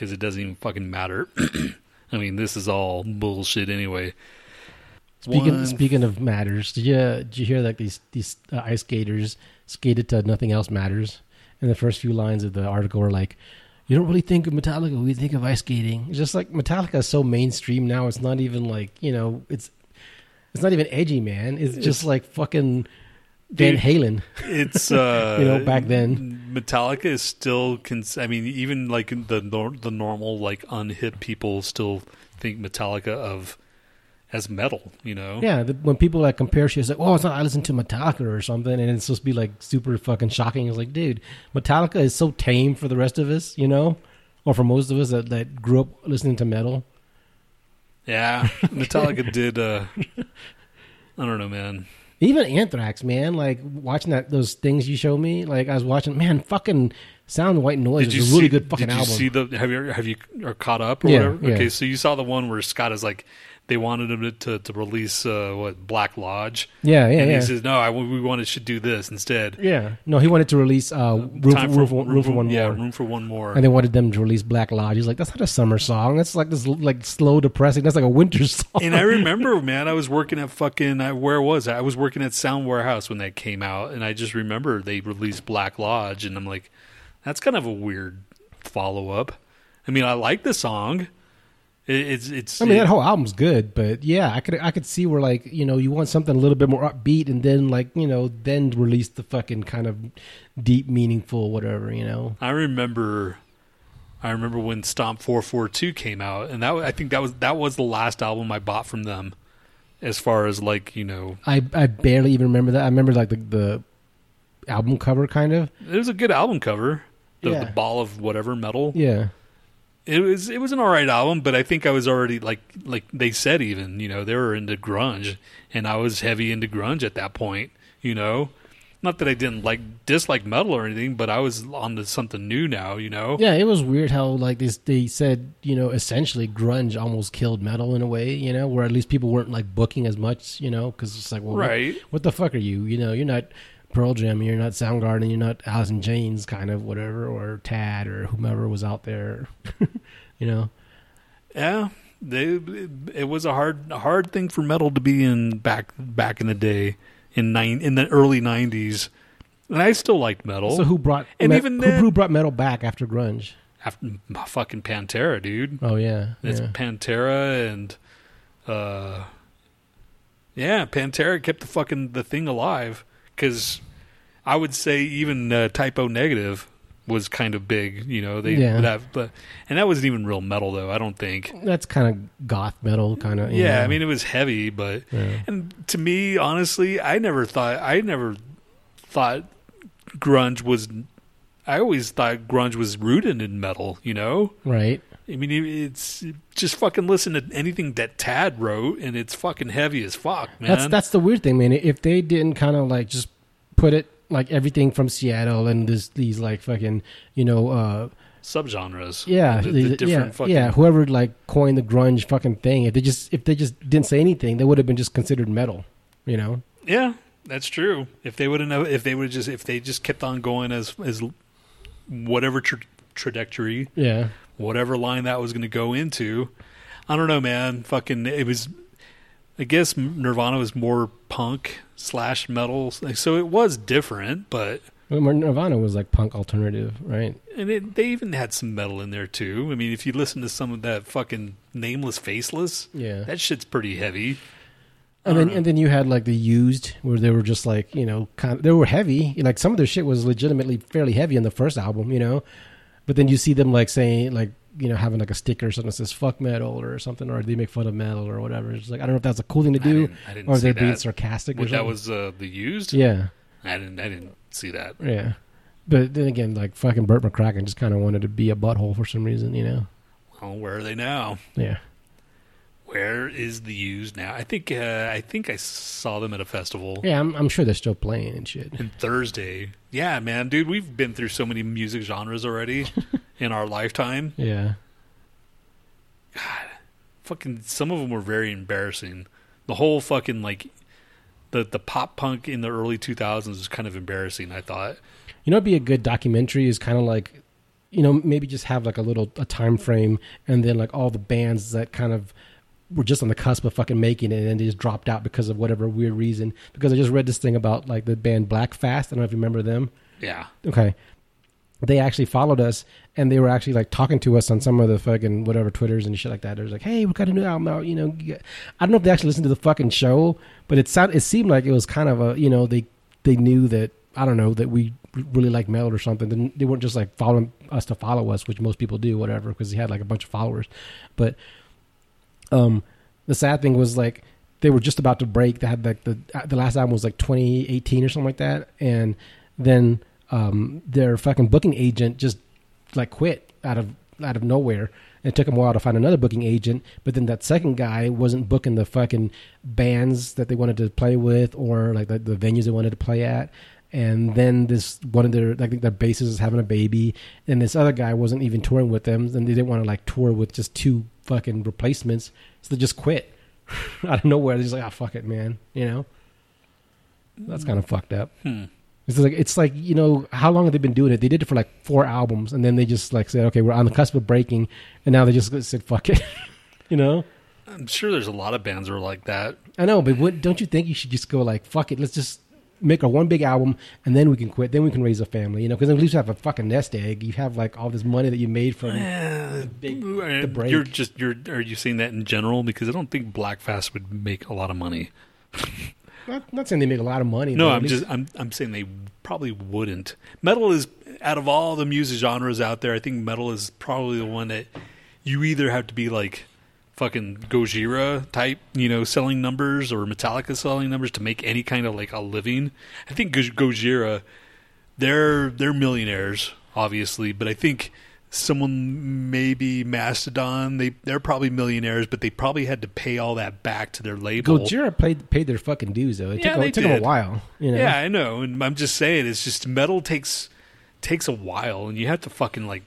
because it doesn't even fucking matter. I mean, this is all bullshit anyway. Speaking One- speaking of matters, did you did you hear that these these uh, ice skaters skated to nothing else matters? And the first few lines of the article were like, "You don't really think of Metallica, we think of ice skating." It's just like Metallica is so mainstream now. It's not even like you know, it's it's not even edgy, man. It's just like fucking Van Halen. it's uh You know, back then. Metallica is still. Cons- I mean, even like the nor- the normal like unhip people still think Metallica of as metal. You know. Yeah, the, when people like compare shit, it's like, "Oh, it's not I listen to Metallica or something," and it's supposed to be like super fucking shocking. It's like, dude, Metallica is so tame for the rest of us, you know, or for most of us that, that grew up listening to metal. Yeah, Metallica did. uh I don't know, man. Even Anthrax, man, like watching that those things you showed me, like I was watching, man, fucking Sound White Noise Did is you a really see, good fucking did you album. see the? Have you have you are caught up or Yeah, whatever? yeah. Okay, so you saw the one where Scott is like, they wanted him to to release uh, what Black Lodge, yeah, yeah, and yeah. he says no, I, we wanted should do this instead. yeah, no, he wanted to release uh, room, for, room, for, room for one yeah, more, room for one more. and they wanted them to release Black Lodge. He's like, that's not a summer song. That's like this like slow, depressing. That's like a winter song. And I remember, man, I was working at fucking I, where was I? I was working at Sound Warehouse when that came out, and I just remember they released Black Lodge, and I'm like, that's kind of a weird follow up. I mean, I like the song. It, it's it's. I mean, it- that whole album's good, but yeah, I could I could see where like you know you want something a little bit more upbeat, and then like you know then release the fucking kind of deep, meaningful whatever you know. I remember. I remember when Stomp 442 came out, and that I think that was that was the last album I bought from them, as far as like you know, I I barely even remember that. I remember like the the album cover kind of. it was a good album cover. The, Yeah. the ball of whatever metal. Yeah, It was it was an alright album, but I think I was already like like they said even you know they were into grunge, and I was heavy into grunge at that point. You know, not that I didn't like dislike metal or anything, but I was on to something new now. You know, yeah. It was weird how like this they said you know essentially grunge almost killed metal in a way you know where at least people weren't like booking as much you know because it's like well what- right? what the fuck are you? You know, you're not Pearl Jam, you're not Soundgarden, you're not Alice in Chains, kind of whatever, or Tad or whomever was out there. you know, Yeah, they it was a hard hard thing for metal to be in back back in the day in nine in the early nineties, and I still liked metal. so who brought And me- even who, then- who brought metal back after grunge? After fucking Pantera, dude. Oh yeah, It's yeah. Pantera and uh yeah, Pantera kept the fucking the thing alive cuz I would say even uh, Type O Negative was kind of big, you know, they Yeah. that but and that wasn't even real metal though, I don't think. That's kind of goth metal, kind of. Yeah, I mean it was heavy, but yeah. and to me honestly, I never thought I never thought grunge was I always thought grunge was rooted in metal, you know? right. I mean, it's just fucking listen to anything that Tad wrote, and it's fucking heavy as fuck, man. That's that's the weird thing, man. If they didn't kind of like just put it like everything from Seattle and this these like fucking you know uh subgenres. yeah the, the- different yeah, fucking. yeah whoever like coined the grunge fucking thing if they just if they just didn't say anything they would have been just considered metal you know Yeah, that's true. If they would have if they would just, if they just kept on going as as whatever tra- trajectory, yeah whatever line that was going to go into, I don't know, man. Fucking, it was. I guess Nirvana was more punk slash metal, so it was different, but Well, Nirvana was like punk alternative, right? And it, they even had some metal in there too. I mean, if you listen to some of that fucking nameless, faceless, Yeah. that shit's pretty heavy. And I then don't and then you had like the used where they were just like you know kind of they were heavy like some of their shit was legitimately fairly heavy in the first album you know, but then you see them like saying like you know having like a sticker or something that says fuck metal or something or they make fun of metal or whatever. It's like I don't know if that's a cool thing to I do didn't, I didn't or they're being sarcastic or that was uh, the used. yeah I didn't. I didn't see that. yeah. But then again, like fucking Bert McCracken just kind of wanted to be a butthole for some reason, you know. Well, where are they now? Yeah. Where is the used now? I think. Uh, I think I saw them at a festival. Yeah, I'm, I'm sure they're still playing and shit. And Thursday, yeah, man, dude, we've been through so many music genres already in our lifetime. Yeah. God, fucking some of them were very embarrassing. The whole fucking like the the pop punk in the early 2000s was kind of embarrassing, I thought. You know, it'd be a good documentary. Is kind of like you know maybe just have like a little a time frame and then like all the bands that kind of were just on the cusp of fucking making it and they just dropped out because of whatever weird reason because i just read this thing about like the band Blackfast i don't know if you remember them Yeah. okay they actually followed us and they were actually like talking to us on some of the fucking whatever twitters and shit like that. It was like, hey, we got a new album out. You know, I don't know if they actually listened to the fucking show, but it sounded it seemed like it was kind of a you know they they knew that I don't know that we really like metal or something. Then they weren't just like following us to follow us, which most people do, whatever, because he had like a bunch of followers. But um, the sad thing was like they were just about to break. They had like the the last album was like 2018 or something like that, and then um, their fucking booking agent just like quit out of out of nowhere. And it took them a while to find another booking agent, but then that second guy wasn't booking the fucking bands that they wanted to play with or like the, the venues they wanted to play at. And then this one of their, I think their bassist is having a baby, and this other guy wasn't even touring with them. And they didn't want to like tour with just two fucking replacements, so they just quit out of nowhere. They're just like, ah, fuck it, man. You know, that's kind of fucked up. Hmm. It's like it's like you know how long have they been doing it? They did it for like four albums, and then they just like said, okay, we're on the cusp of breaking, and now they just said, fuck it. you know, I'm sure there's a lot of bands that are like that. I know, but what, don't you think you should just go like, fuck it, let's just make our one big album, and then we can quit, then we can raise a family, you know? Because at least you have a fucking nest egg. You have like all this money that you made from. Big- uh, the break. You're just you're are you saying that in general? Because I don't think Blackfast would make a lot of money. Not, not saying they make a lot of money. No, I'm just I'm I'm saying they probably wouldn't. Metal is out of all the music genres out there, I think metal is probably the one that you either have to be like fucking Gojira type, you know, selling numbers or Metallica selling numbers to make any kind of like a living. I think Gojira they're they're millionaires obviously, but I think someone maybe Mastodon, they they're probably millionaires, but they probably had to pay all that back to their label. Gojira paid paid their fucking dues though. It Yeah, took, they it took them a while. You know? Yeah, I know, and I'm just saying, it's just metal takes takes a while, and you have to fucking like,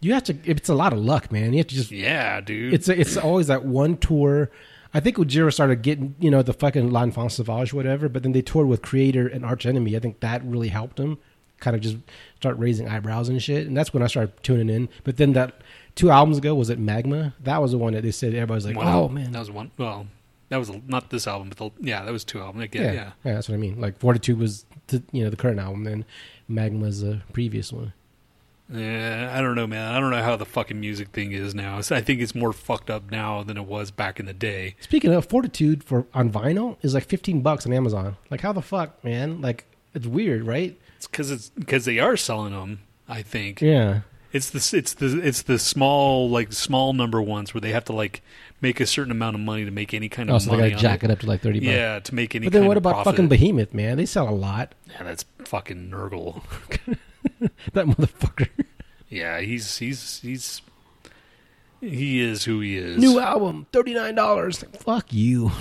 you have to. It's a lot of luck, man. You have to just yeah, dude. it's it's always that one tour. I think Gojira started getting you know the fucking L'Enfant Sauvage whatever, but then they toured with Kreator and Arch Enemy. I think that really helped them kind of just start raising eyebrows and shit. And that's when I started tuning in. But then that two albums ago was it Magma? That was the one that they said everybody's like, One oh man, that was one. Well, that was not this album, but the, yeah, that was two albums. Yeah, yeah, yeah, that's what I mean. Like Fortitude was the, you know the current album, then Magma's the previous one. Yeah. I don't know, man. I don't know how the fucking music thing is now. I think it's more fucked up now than it was back in the day. Speaking of Fortitude for on vinyl is like fifteen bucks on Amazon. Like how the fuck, man? Like it's weird, right? It's because it's because they are selling them. I think Yeah. it's the it's the it's the small like small number ones where they have to like make a certain amount of money to make any kind of Oh, so they gotta jack it. up to like thirty bucks. Yeah, to make any. But then kind what about profit. fucking Behemoth, man? They sell a lot. Yeah, that's fucking Nergal. That motherfucker. Yeah, he's he's he's he is who he is. New album, thirty nine dollars. Fuck you.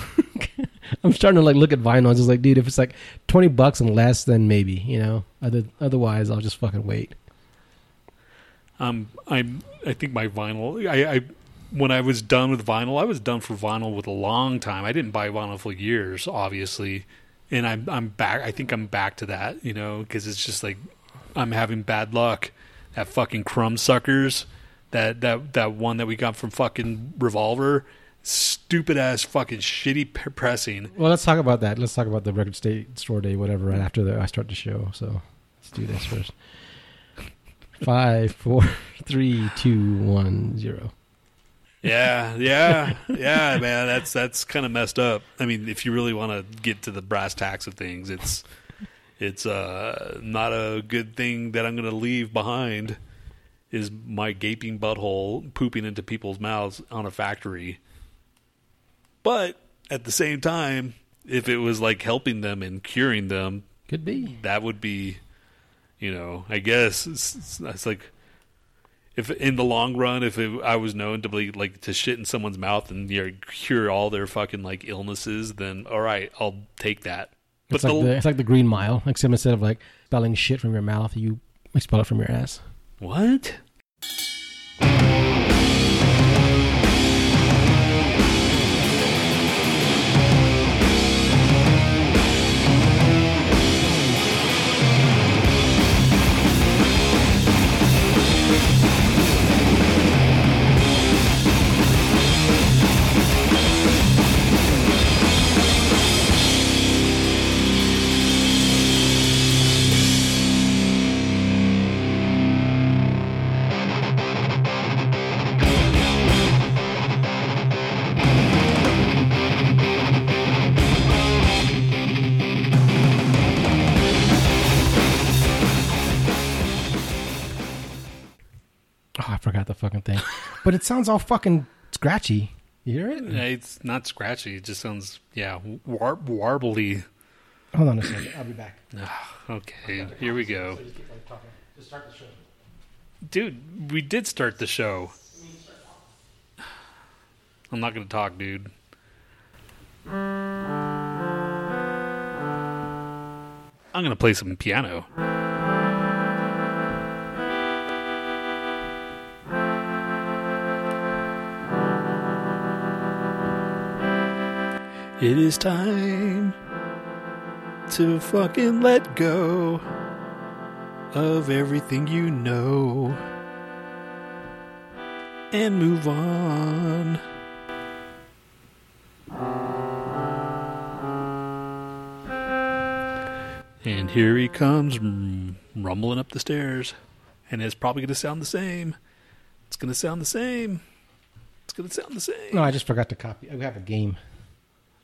I'm starting to like look at vinyl. It's just like, dude, if it's like twenty bucks and less, then maybe you know. Other, otherwise, I'll just fucking wait. Um, I'm I think my vinyl. I, I when I was done with vinyl, I was done for vinyl with a long time. I didn't buy vinyl for years, obviously, and I'm I'm back. I think I'm back to that, you know, because it's just like I'm having bad luck. That fucking Crumbsuckers. That that that one that we got from fucking Revolver. Stupid ass fucking shitty p- pressing. Well, let's talk about that. Let's talk about the record state store day, whatever, right after the, I start the show. So let's do this first. Five, four, three, two, one, zero. Yeah, yeah, yeah, man. That's that's kind of messed up. I mean, if you really want to get to the brass tacks of things, it's it's uh, not a good thing that I'm going to leave behind. Is my gaping butthole pooping into people's mouths on a factory? But at the same time, if it was like helping them and curing them, Could be. that would be, you know, I guess it's, it's, it's like if in the long run, if it, I was known to be like to shit in someone's mouth and you know, cure all their fucking like illnesses, then all right, I'll take that. But It's like, the, the, it's like the Green Mile. Except instead of like spelling shit from your mouth, you expel it from your ass. what? But it sounds all fucking scratchy. You hear it? Yeah, It's not scratchy. It just sounds yeah war- warbly. Hold on a second. I'll be back. Okay, here we go, Just start the show. dude. We did start the show. I'm not gonna talk, dude. I'm gonna play some piano. It is time to fucking let go of everything you know and move on. And here he comes rumbling up the stairs. And it's probably going to sound the same. It's going to sound the same. It's going to sound the same. No, I just forgot to copy. I have a game.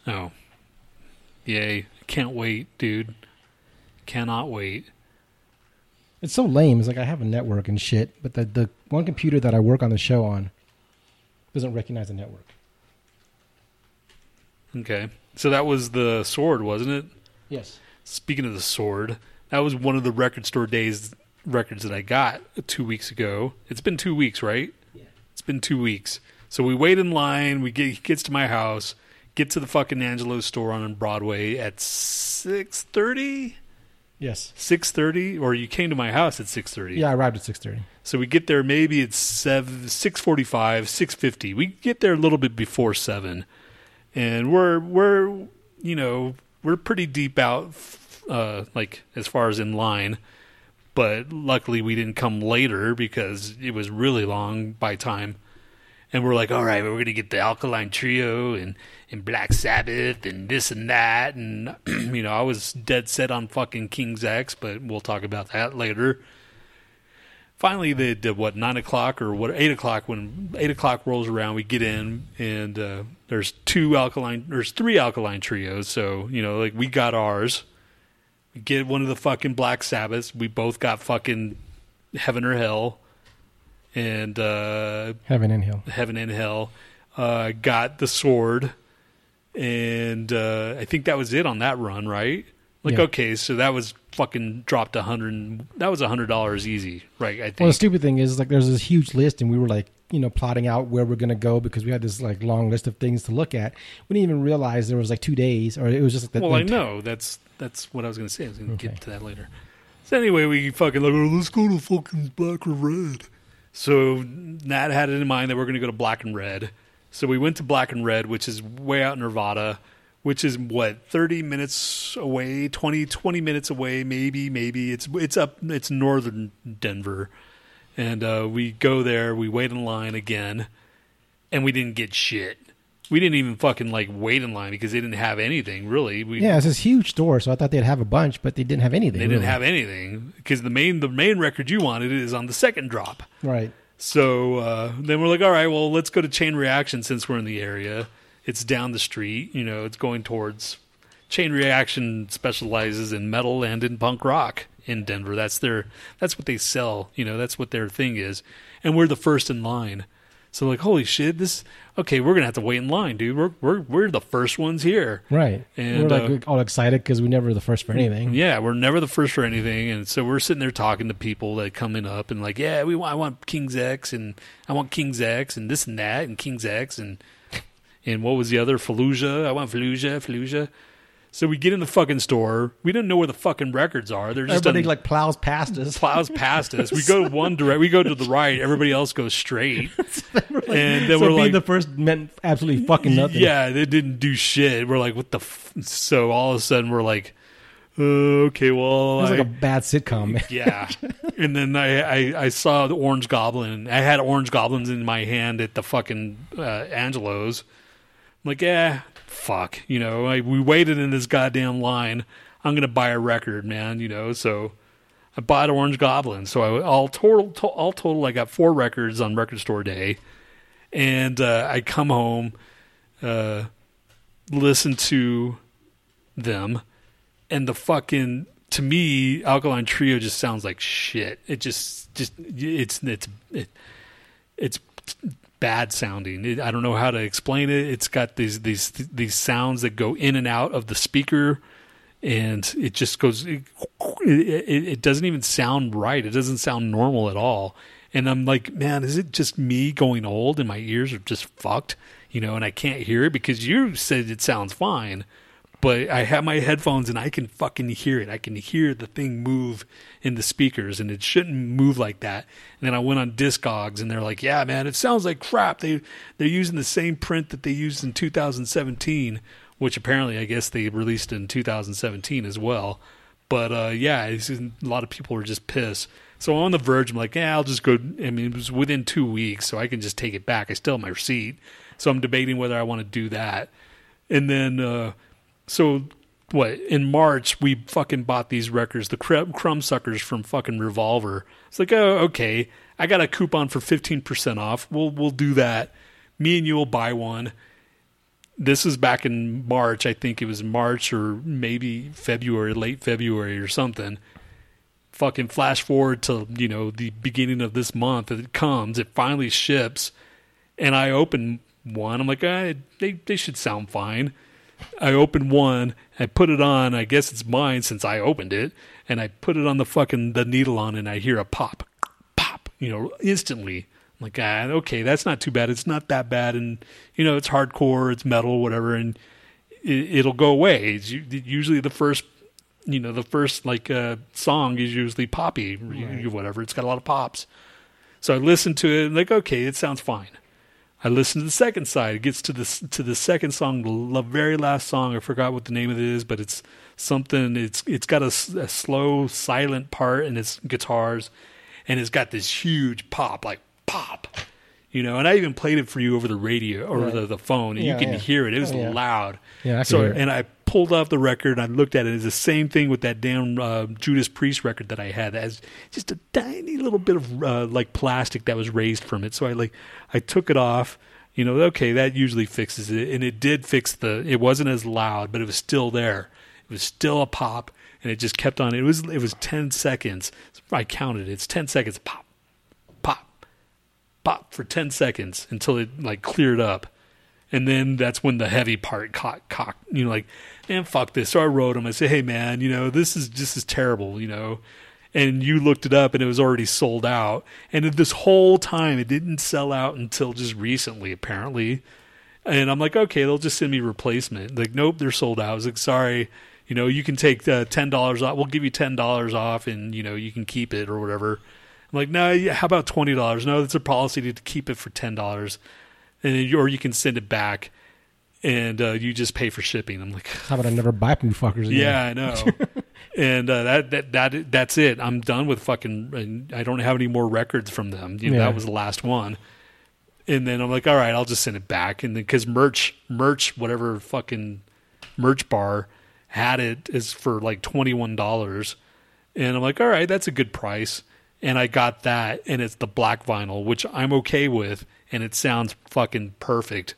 Oh. Yay. Can't wait, dude. Cannot wait. It's so lame. It's like I have a network and shit, but the the one computer that I work on the show on doesn't recognize the network. Okay. So that was the sword, wasn't it? Yes. Speaking of the sword, that was one of the record store days records that I got two weeks ago. It's been two weeks, right? Yeah. It's been two weeks. So we wait in line. We get he gets to my house. Get to the fucking Angelo's store on Broadway at six thirty. Yes. Six thirty, or you came to my house at six thirty. Yeah, I arrived at six thirty. So we get there maybe it's seven, six forty-five, six fifty. We get there a little bit before seven, and we're we're you know we're pretty deep out, uh, like as far as in line. But luckily we didn't come later because it was really long by time. And we're like, all right, we're gonna get the Alkaline Trio and and Black Sabbath and this and that, and you know I was dead set on fucking King's X, but we'll talk about that later. Finally they did what nine o'clock or what eight o'clock when eight o'clock rolls around we get in and uh, there's two alkaline there's three alkaline trios. So you know like we got ours. We get one of the fucking black sabbaths. We both got fucking heaven or hell and uh Heaven and Hill. heaven and hell uh got the sword and uh i think that was it on that run right like Yeah. okay so that was fucking dropped a hundred that was a hundred dollars easy right i think Well, the stupid thing is, like, there's this huge list, and we were like, you know, plotting out where we're gonna go because we had this like long list of things to look at. We didn't even realize there was like two days, or it was just like the, well i know that's that's what i was gonna say i was gonna Okay. get to that later so anyway we fucking like oh, let's go to fucking black or red so nat had it in mind that we're gonna go to Black and Read. So we went to Black and Read which is way out in Arvada which is what 30 minutes away 20 20 minutes away maybe maybe. It's it's up it's northern denver. And uh, we go there we wait in line again and we didn't get shit we didn't even fucking like wait in line because they didn't have anything really we Yeah, it's this huge store, so I thought they'd have a bunch, but they didn't have anything. they didn't really. have anything because the main the main record you wanted is on the second drop right. so uh, then we're like, all right, well, let's go to Chain Reaction since we're in the area. It's down the street, you know, it's going towards Chain Reaction specializes in metal and in punk rock in Denver. That's their that's what they sell, you know, that's what their thing is. And we're the first in line. So like, holy shit, this okay, we're gonna have to wait in line, dude. We're we're we're the first ones here. Right. And, we're like uh, all excited because we never the first for anything. Yeah, we're never the first for anything, and so we're sitting there talking to people that coming up and like, yeah, we want, I want King's X, and I want King's X, and this and that, and King's X, and and what was the other Fallujah? I want Fallujah, Fallujah. So we get in the fucking store. We don't know where the fucking records are. They're just Everybody like plows past us. plows past us. We go one direct. We go to the right. Everybody else goes straight. and then so we're being like, the first meant absolutely fucking nothing. yeah, they didn't do shit. We're like, what the? F-? So all of a sudden, we're like, uh, okay, well, It was like I- a bad sitcom. man. yeah. and then I, I I saw the Orange Goblin. I had Orange Goblins in my hand at the fucking uh, Angelo's. I'm like, yeah, fuck. You know, I, we waited in this goddamn line. I'm gonna buy a record, man. You know, so. I bought Orange Goblin, so I all total, to, all total, I got four records on Record Store Day, and uh, I come home, uh, listen to them, and the fucking to me alkaline trio just sounds like shit it just just it's it's it, it's bad sounding. It, I don't know how to explain it. It's got these these these sounds that go in and out of the speaker, and it just goes. It, it, it doesn't even sound right. It doesn't sound normal at all. And I'm like, man, is it just me going old and my ears are just fucked, you know? And I can't hear it because you said it sounds fine but I have my headphones and I can fucking hear it. I can hear the thing move in the speakers and it shouldn't move like that. And then I went on Discogs and they're like, "Yeah, man, it sounds like crap. They they're using the same print that they used in 2017, which apparently I guess they released in 2017 as well." But uh, yeah, a lot of people were just pissed. So on the verge, I'm like, yeah, I'll just go. I mean, it was within two weeks, so I can just take it back. I still have my receipt, so I'm debating whether I want to do that. And then uh, so what in March we fucking bought these records, the Crumbsuckers from fucking Revolver. It's like, oh, okay, I got a coupon for fifteen percent off. We'll we'll do that. Me and you will buy one. This is back in March. I think it was March or maybe February, late February or something. Fucking flash forward to you know the beginning of this month. It comes. It finally ships, and I open one. I'm like, ah, they they should sound fine I opened one, I put it on. I guess it's mine since I opened it, and I put it on the fucking the needle on, and I hear a pop, pop, you know, instantly. I'm like, ah, okay, that's not too bad. It's not that bad, and you know, it's hardcore, it's metal, whatever, and it, will go away. It's usually the first, you know, the first like uh, song is usually poppy, right. whatever. It's got a lot of pops. So I listened to it, and like, okay, it sounds fine. I listen to the second side. It gets to the to the second song, the very last song. I forgot what the name of it is, but it's something. It's it's got a, a slow, silent part and it's guitars, and it's got this huge pop, like pop, you know. And I even played it for you over the radio or right. the, the phone, and yeah, you can yeah. hear it. It was oh, yeah. loud. Yeah. I so and I pulled off the record and I looked at it. It's the same thing with that damn uh, Judas Priest record that I had. as just a tiny little bit of uh, like plastic that was raised from it. So I like I took it off. You know, okay, that usually fixes it, and it did fix the. It wasn't as loud, but it was still there. It was still a pop, and it just kept on. It was it was ten seconds. I counted. It, it's ten seconds. Pop, pop for ten seconds until it like cleared up and then that's when the heavy part caught cock you know like and fuck this. So I wrote him. I said, hey man, you know this is just as terrible, you know. And you looked it up and it was already sold out. And this whole time it didn't sell out until just recently, apparently. And I'm like, okay, they'll just send me replacement. Like, nope, they're sold out. I was like, sorry, you know, you can take uh, ten dollars off. We'll give you ten dollars off, and you know, you can keep it or whatever. I'm like, no, how about twenty dollars? No, it's a policy to keep it for ten dollars, and you, or you can send it back and uh, you just pay for shipping. I'm like, how about I never buy from you fuckers? Again? Yeah, I know. and uh, that that that that's it. I'm done with fucking. I don't have any more records from them. You know, yeah. that was the last one. And then I'm like, all right, I'll just send it back. And then because merch, merch, whatever fucking merch bar had it is for like twenty one dollars, and I'm like, all right, that's a good price. And I got that, and it's the black vinyl, which I'm okay with, and it sounds fucking perfect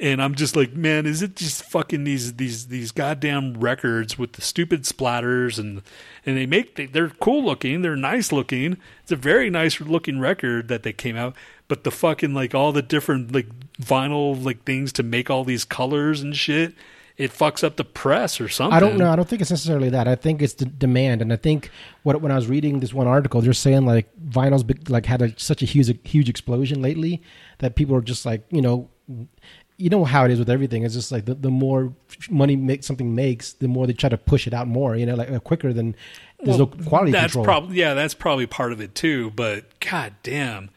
and I'm just like, man, is it just fucking these these these goddamn records with the stupid splatters and and they make they, they're cool looking, they're nice looking. It's a very nice looking record that they came out, but the fucking like all the different like vinyl like things to make all these colors and shit. It fucks up the press or something. I don't know. I don't think it's necessarily that. I think it's the demand, and I think what when I was reading this one article, they're saying like vinyls like had a, such a huge huge explosion lately that people are just like you know you know how it is with everything. It's just like the, the more money make something makes, the more they try to push it out more. You know, like uh, quicker than there's well, no quality that's control. Probably yeah, that's probably part of it too. But god damn,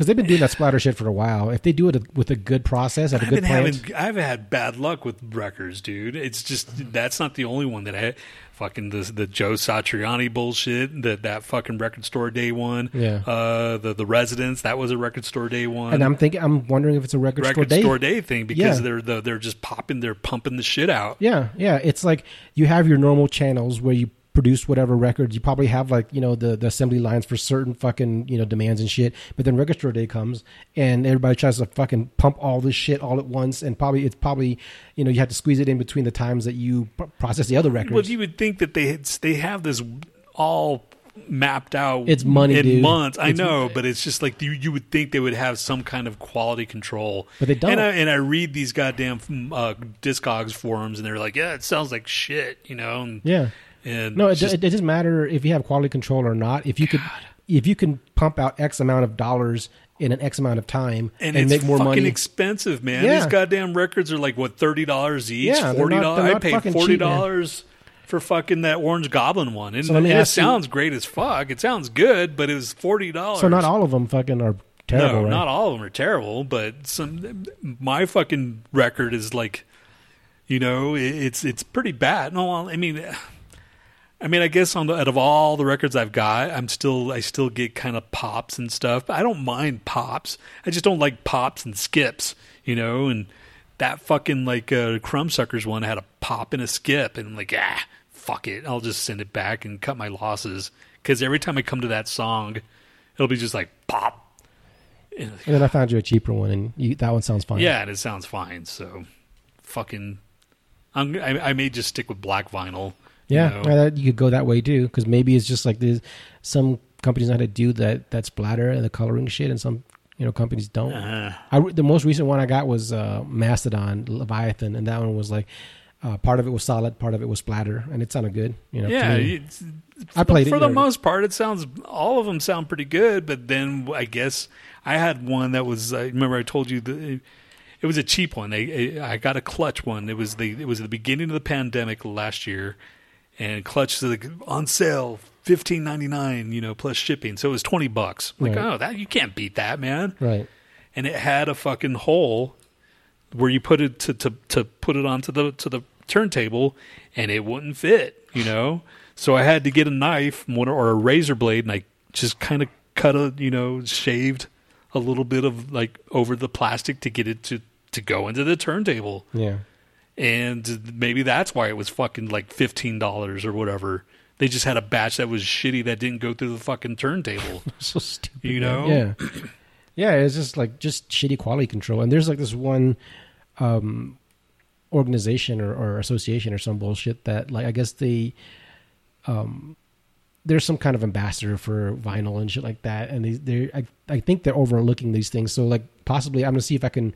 because they've been doing that splatter shit for a while. If they do it with a good process at a I've good having, I've had bad luck with records, dude. It's just that's not the only one that I fucking the the Joe Satriani bullshit that that fucking record store day one. Yeah. Uh, the the residents that was a record store day one. And I'm thinking, I'm wondering if it's a record, record store day store day thing because yeah. they're the, they're just popping, they're pumping the shit out. Yeah, yeah. It's like you have your normal channels where you produce whatever records. You probably have like you know the the assembly lines for certain fucking you know demands and shit. But then record store day comes and everybody tries to fucking pump all this shit all at once, and probably it's probably you know you have to squeeze it in between the times that you process the other records. Well, you would think that they they have this all mapped out. It's money, in dude. months. I It's- know, but it's just like you, you would think they would have some kind of quality control, But they don't. And I, and I read these goddamn uh, Discogs forums, and they're like, "Yeah, it sounds like shit," you know. And, Yeah. And No, it, just- it doesn't matter if you have quality control or not. If you could, if you can pump out X amount of dollars in an X amount of time and, and, make more fucking money, expensive, man. Yeah. These goddamn records are like what thirty dollars each, Yeah, forty dollars. I paid forty dollars for fucking that Orange Goblin one, and, So and it you- sounds great as fuck. It sounds good, but it was forty dollars. so not all of them fucking are terrible. no, right? not all of them are terrible, but some. My fucking record is like, you know, it, it's it's pretty bad. No, I mean, I mean, I guess on the, out of all the records I've got, I'm still I still get kind of pops and stuff. But I don't mind pops. I just don't like pops and skips, you know. And that fucking like uh, Crumbsuckers one had a pop and a skip, and I'm like ah, fuck it, I'll just send it back and cut my losses. Because every time I come to that song, it'll be just like pop. And And then I found you a cheaper one, and you, that one sounds fine. yeah, and it sounds fine. So, fucking, I'm, I, I may just stick with black vinyl. You yeah. know. that- you could go that way too, because maybe it's just like there's some companies know how to do that that splatter and the coloring shit, and some you know companies don't. Uh, I, the most recent one I got was uh, Mastodon Leviathan, and that one was like uh, part of it was solid, part of it was splatter, and it sounded good. You know, yeah, me. I played it for the there. most part. It sounds all of them sound pretty good, but then I guess I had one that was. I remember I told you that it was a cheap one. I, I I got a clutch one. It was the it was the beginning of the pandemic last year, and clutch was like on sale. Fifteen ninety nine, you know, plus shipping, so it was twenty bucks. Like, Right. oh, that you can't beat that, man. right. and it had a fucking hole where you put it to, to, to put it onto the to the turntable and it wouldn't fit, you know. So I had to get a knife or or a razor blade and I just kind of cut a you know shaved a little bit of like over the plastic to get it to to go into the turntable. Yeah. And maybe that's why it was fucking like fifteen dollars or whatever. They just had a batch that was shitty that didn't go through the fucking turntable. so stupid. You man. know? Yeah. Yeah, it's just like just shitty quality control. And there's like this one um organization or, or association or some bullshit that like I guess they um there's some kind of ambassador for vinyl and shit like that and they they I, I think they're overlooking these things. So like possibly I'm gonna see if I can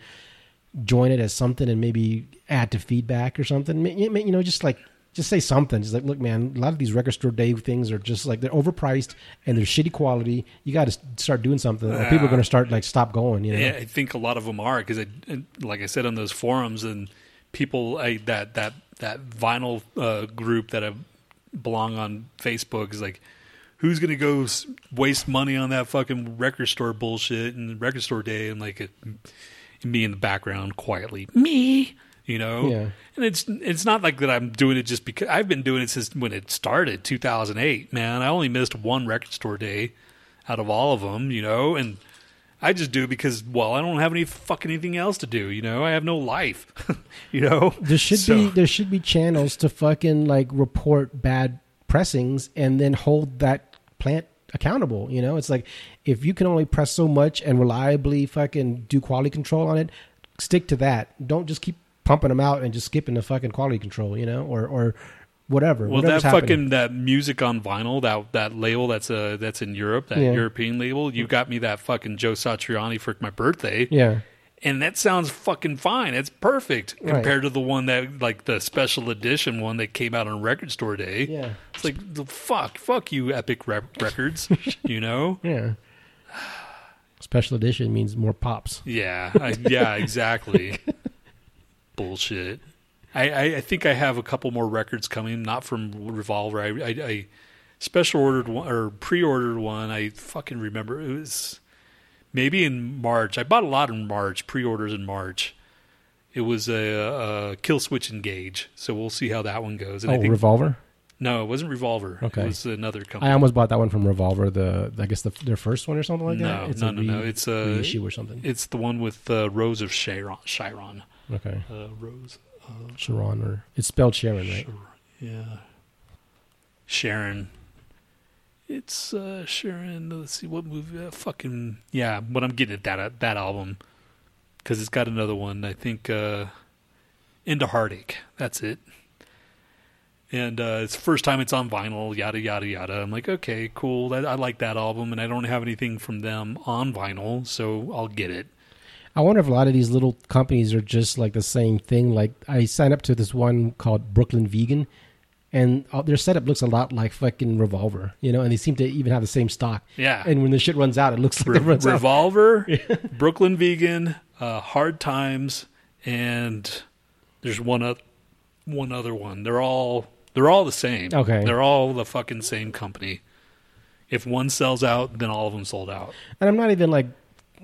join it as something and maybe add to feedback or something. You know, just like just say something. Just like, look, man, a lot of these record store day things are just like they're overpriced and they're shitty quality. You got to start doing something, or people are going to start like stop going. You know, Yeah, I think a lot of them are because, like I said on those forums, and people I, that that that vinyl uh, group that I belong on Facebook is like, who's gonna go waste money on that fucking record store bullshit and record store day and like it, me in the background quietly, me, you know. Yeah. And it's it's not like that I'm doing it just because I've been doing it since when it started, 2008. Man, I only missed one record store day out of all of them, you know, and I just do it because well, I don't have any fucking anything else to do, you know. I have no life, you know. there should So- be there should be channels to fucking like report bad pressings and then hold that plant accountable. You know, it's like if you can only press so much and reliably fucking do quality control on it, stick to that. Don't just keep pumping them out and just skipping the fucking quality control. You know, or or whatever. Well, that whatever's fucking happening. that music on vinyl, that that label that's uh that's in Europe, that Yeah. European label. You got me that fucking Joe Satriani for my birthday, yeah. and that sounds fucking fine. It's perfect Right. compared to the one that like the special edition one that came out on Record Store Day. Yeah. It's like the fuck, fuck you, Epic Rep- Records. you know? Yeah. Special edition means more pops. Yeah, I, yeah, exactly. Bullshit. I, I, I think I have a couple more records coming, not from Revolver. I, I, I special ordered one or pre-ordered one. I fucking remember it was maybe in March. I bought a lot in March, pre-orders in March. It was a, a Killswitch Engage, so we'll see how that one goes. And Oh, I think Revolver. No, it wasn't Revolver. Okay. it was another company. I almost bought that one from Revolver. The I guess the, their first one or something like No, that. no, a no, no. It's a- reissue or something. it's the one with uh, Rose of Chiron. Chiron. okay, Uh, Rose. Sharon or it's spelled Sharon, right? Sharon, Yeah. Sharon. It's uh Sharon. Let's see what movie. Uh, fucking yeah. But I'm getting at that that album because it's got another one. I think uh End of Heartache. That's it. And uh, it's the first time it's on vinyl. Yada yada yada. I'm like, okay, cool. That, I like that album, and I don't have anything from them on vinyl, so I'll get it. I wonder if a lot of these little companies are just like the same thing. Like I signed up to this one called Brooklyn Vegan, and uh, their setup looks a lot like fucking Revolver, you know. And they seem to even have the same stock. Yeah. And when the shit runs out, it looks like Re- it runs out. Revolver, Brooklyn Vegan, uh, Hard Times, and there's one other one other one. They're all they're all the same. Okay. they're all the fucking same company. If one sells out, then all of them sold out. And I'm not even like,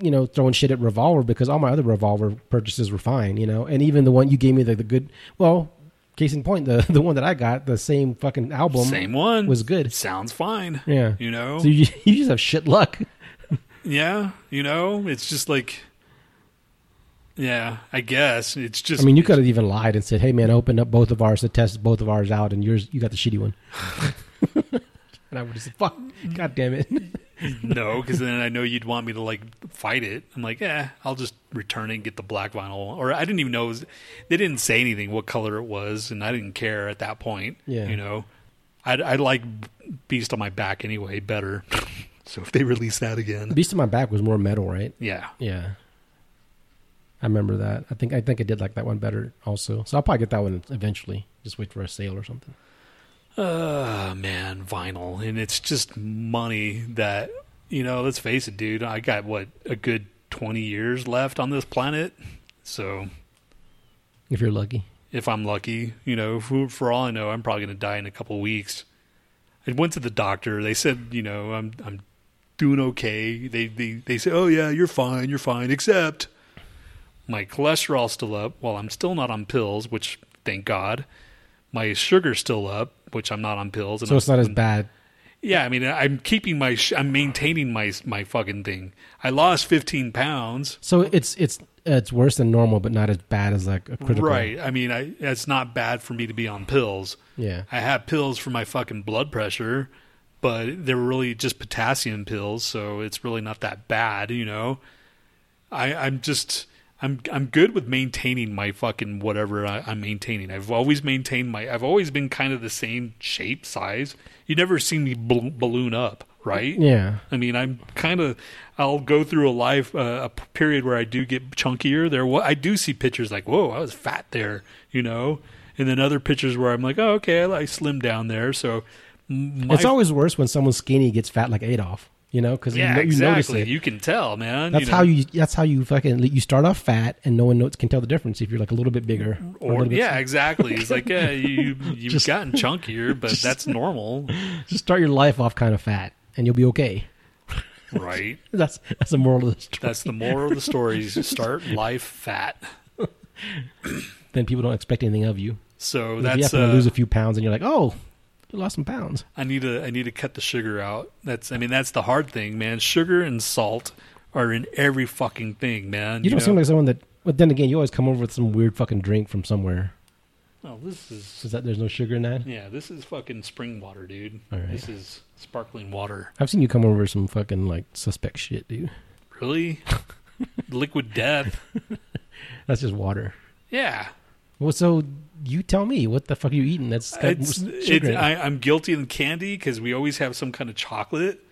you know, throwing shit at Revolver because all my other Revolver purchases were fine, you know. And even the one you gave me, the, the good, well, case in point, the the one that I got, the same fucking album, Same one was good. Sounds fine. Yeah. You know. So you, you just have shit luck. yeah. You know. It's just like. Yeah, I guess it's just. I mean, you could have even lied and said, "Hey, man, open up both of ours to test both of ours out, and yours, you got the shitty one." and I would have said, "Fuck, god damn it." no, because then I know you'd want me to like fight it. I'm like, yeah, I'll just return it and get the black vinyl. Or I didn't even know it was, they didn't say anything what color it was, and I didn't care at that point. Yeah. you know, I I like Beast on my back anyway better. so if they release that again, Beast on my back was more metal, right? yeah, Yeah. I remember that. I think I think I did like that one better also. So I'll probably get that one eventually. Just wait for a sale or something. uh man, vinyl, and it's just money that you know. Let's face it, dude. I got what a good twenty years left on this planet, so. If you're lucky. if I'm lucky. You know, for, for all I know, I'm probably going to die in a couple weeks. I went to the doctor. They said, you know, I'm I'm doing okay. They they they say, oh yeah, you're fine, you're fine, except my cholesterol's still up. While I'm still not on pills, which thank God. My sugar's still up, which I'm not on pills. And So it's not as bad. Yeah, I mean, I'm keeping my, sh- I'm maintaining my my fucking thing. I lost 15 pounds. So it's it's it's worse than normal, but not as bad as like a critical. Right. I mean, I it's not bad for me to be on pills. Yeah. I have pills for my fucking blood pressure, but they're really just potassium pills, so it's really not that bad, you know. I, I'm just I'm I'm good with maintaining my fucking whatever I, I'm maintaining. I've always maintained my. I've always been kind of the same shape, size. You never seen me bal- balloon up, right? Yeah. I mean, I'm kind of. I'll go through a life uh, a period where I do get chunkier. There, I do see pictures like, "Whoa, I was fat there," you know, and then other pictures where I'm like, "Oh, okay, I, I slimmed down there." So, my, it's always worse when someone skinny gets fat like Adolf. You know, because yeah, you, you notice it. You can tell, man. That's you know? how you. That's how you fucking. You start off fat, and no one knows, can tell the difference if you're like a little bit bigger or, Or bit yeah, exactly. It's like yeah, you you've Just- gotten chunkier, but that's normal, Just start your life off kind of fat, and you'll be okay. right? That's that's the moral of the story. That's the moral of the story: start life fat. Then people don't expect anything of you. So If you that's happen to uh, lose a few pounds, and you're like, oh, you lost some pounds. I need to I need to cut the sugar out. That's I mean that's the hard thing, man. Sugar and salt are in every fucking thing, man. You, don't know? seem like someone that. But then again, you always come over with some weird fucking drink from somewhere. Oh, this is Is that there's no sugar in that? yeah, this is fucking spring water, dude. All right. This is sparkling water. I've seen you come over with some fucking like suspect shit, dude. Really? Liquid death. That's just water. Yeah. Well, so you tell me what the fuck are you eating? That's got It's, sugar it's, in it. I, I'm guilty of candy because we always have some kind of chocolate.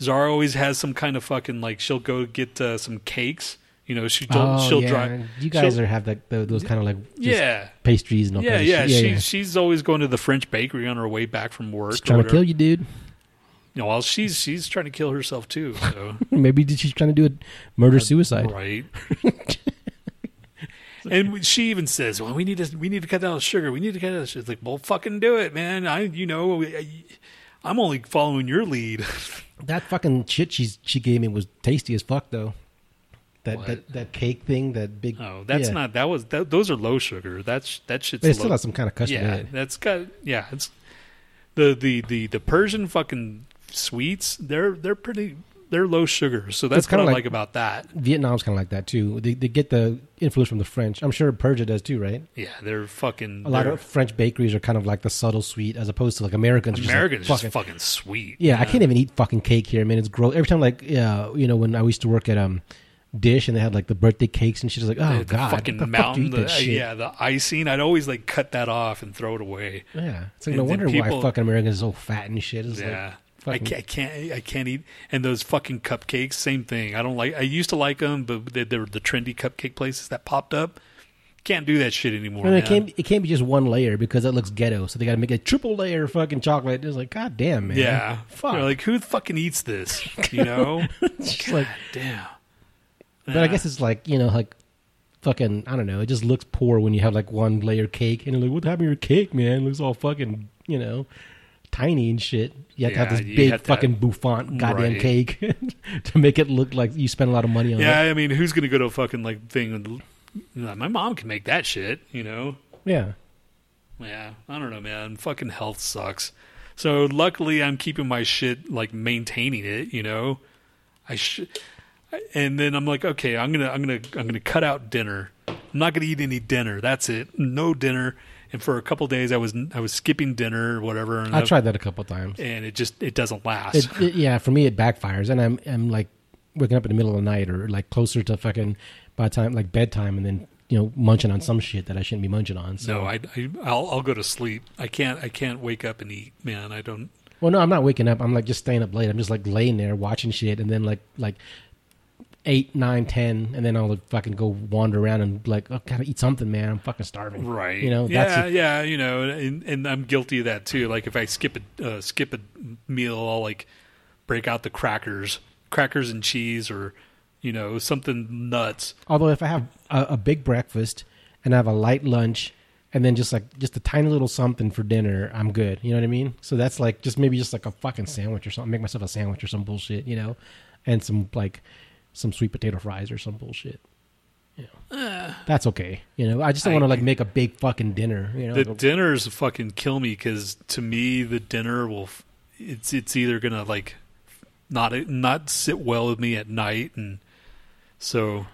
Zara always has some kind of fucking like she'll go get uh, some cakes. You know, she she'll, oh, she'll yeah. drive. You guys are have the, those kind of like just Yeah, pastries and all yeah, kind of yeah. She, She's always going to the French bakery on her way back from work. She's trying to kill you, dude. No, well, she's she's trying to kill herself too. So Maybe she's trying to do a murder suicide. right. and she even says, "Well, we need to we need to cut down the sugar. We need to cut down." sugar. It's like, well, fucking do it, man. I you know, I, I'm only following your lead. That fucking shit she's she gave me was tasty as fuck though. That What? that that cake thing, that big. Oh, that's yeah. not that was that, those are low sugar. That's that shit's But it still has some kind of custard in yeah, it. that's got yeah. It's the the the the Persian fucking sweets. They're they're pretty. They're low sugar, so that's kinda like- like about that. Vietnam's kind of like that too. They they get the influence from the French. I'm sure Persia does too, right? Yeah, they're fucking. A lot of French bakeries are kind of like the subtle sweet, as opposed to like Americans. are just like Americans just fucking- fucking sweet. Yeah, I can't even eat fucking cake here. I mean, it's gross. Every time, like, yeah, you know, when I used to work at um, dish and they had like the birthday cakes and she's like, oh god, fucking the fuck mountain, eat the, shit? yeah, the icing. I'd always like cut that off and throw it away. Yeah, it's like And no wonder people- why fucking Americans are so fat and shit. It's yeah. I can't, I can't, I can't eat. And those fucking cupcakes, same thing. I don't like. I used to like them, but they, they were the trendy cupcake places that popped up. Can't do that shit anymore. And it can't it can't be just one layer because it looks ghetto. So they got to make a triple layer of fucking chocolate. It's like, god damn, man. yeah, fuck. You're like, who fucking eats this? You know? It's like, Damn. but I guess it's like you know, like fucking I don't know. It just looks poor when you have like one layer cake and you're like, what happened to your cake, man? It looks all fucking you know tiny and shit. You have to have this big have fucking bouffant goddamn Right. cake to make it look like you spent a lot of money on Yeah, it. Yeah, I mean, who's gonna go to a fucking like thing? Know, my mom can make that shit. You know? Yeah. Yeah, I don't know, man. Fucking health sucks. So luckily, I'm keeping my shit like maintaining it. You know, I should. And then I'm like, okay, I'm gonna, I'm gonna, I'm gonna cut out dinner. I'm not gonna eat any dinner. That's it. No dinner. And for a couple days, I was, I was skipping dinner or whatever. And I tried that a couple times. and it just, it doesn't last. It, it, yeah, for me it backfires, and I'm I'm like waking up in the middle of the night or like closer to fucking by time like bedtime, and then you know munching on some shit that I shouldn't be munching on. So no, I, I, I'll, I'll go to sleep. I can't, I can't wake up and eat, man. I don't. well, no, I'm not waking up. I'm like just staying up late. I'm just like laying there watching shit, and then like like eight, nine, ten, and then I'll like, fucking go wander around and like oh, gotta eat something, man. I'm fucking starving. Right. You know, Yeah, yeah. You know, and, and I'm guilty of that too. Like if I skip a uh, skip a meal, I'll like break out the crackers, crackers and cheese, or you know something nuts. Although if I have a, a big breakfast and I have a light lunch and then just like just a tiny little something for dinner, I'm good. You know what I mean? So that's like just maybe just like a fucking sandwich or something. Make myself a sandwich or some bullshit, you know, and some like some sweet potato fries or some bullshit. You know, uh. that's okay. You know, I just don't want to like make a big fucking dinner. You know, The Like, dinners fucking kill me because to me the dinner will. f- It's it's either gonna like not not sit well with me at night, and so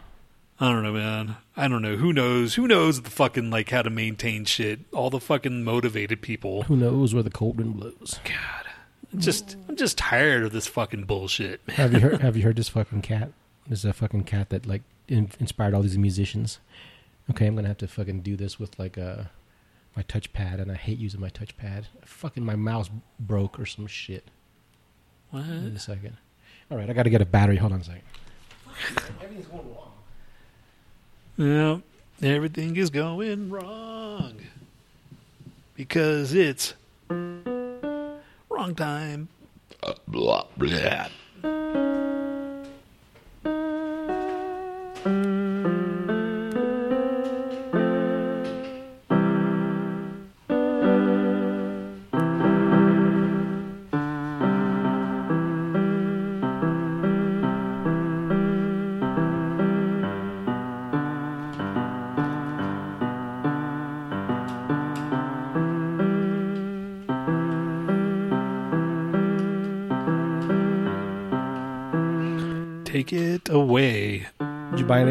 I don't know, man. I don't know. Who knows? Who knows the fucking like how to maintain shit? All the fucking motivated people. who knows where the cold wind blows? God, I'm just I'm just tired of this fucking bullshit, man. have you heard? Have you heard this fucking cat? There's a fucking cat that like in, inspired all these musicians. Okay, I'm gonna have to fucking do this with like uh my touchpad, and I hate using my touchpad. Fucking my mouse broke or some shit. What? In a second. All right, I got to get a battery. Hold on a second. Everything's going wrong. Yeah, everything is going wrong because it's wrong time. Blah, blah.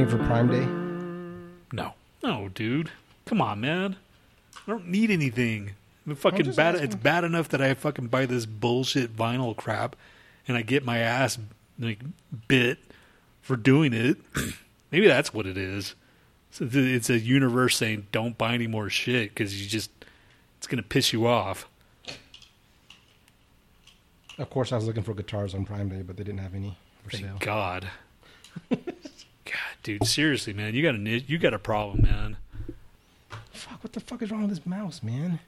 Did you buy anything for Prime Day? No, no, dude. Come on, man. I don't need anything. I'm fucking just bad. asking. It's bad enough that I fucking buy this bullshit vinyl crap, and I get my ass like bit for doing it. Maybe that's what it is. So th- it's a universe saying don't buy any more shit because you just it's gonna piss you off. Of course, I was looking for guitars on Prime Day, but they didn't have any for Thank sale. God. God, dude, seriously, man, you got a ni- you got a problem, man. Fuck! What the fuck is wrong with this mouse, man?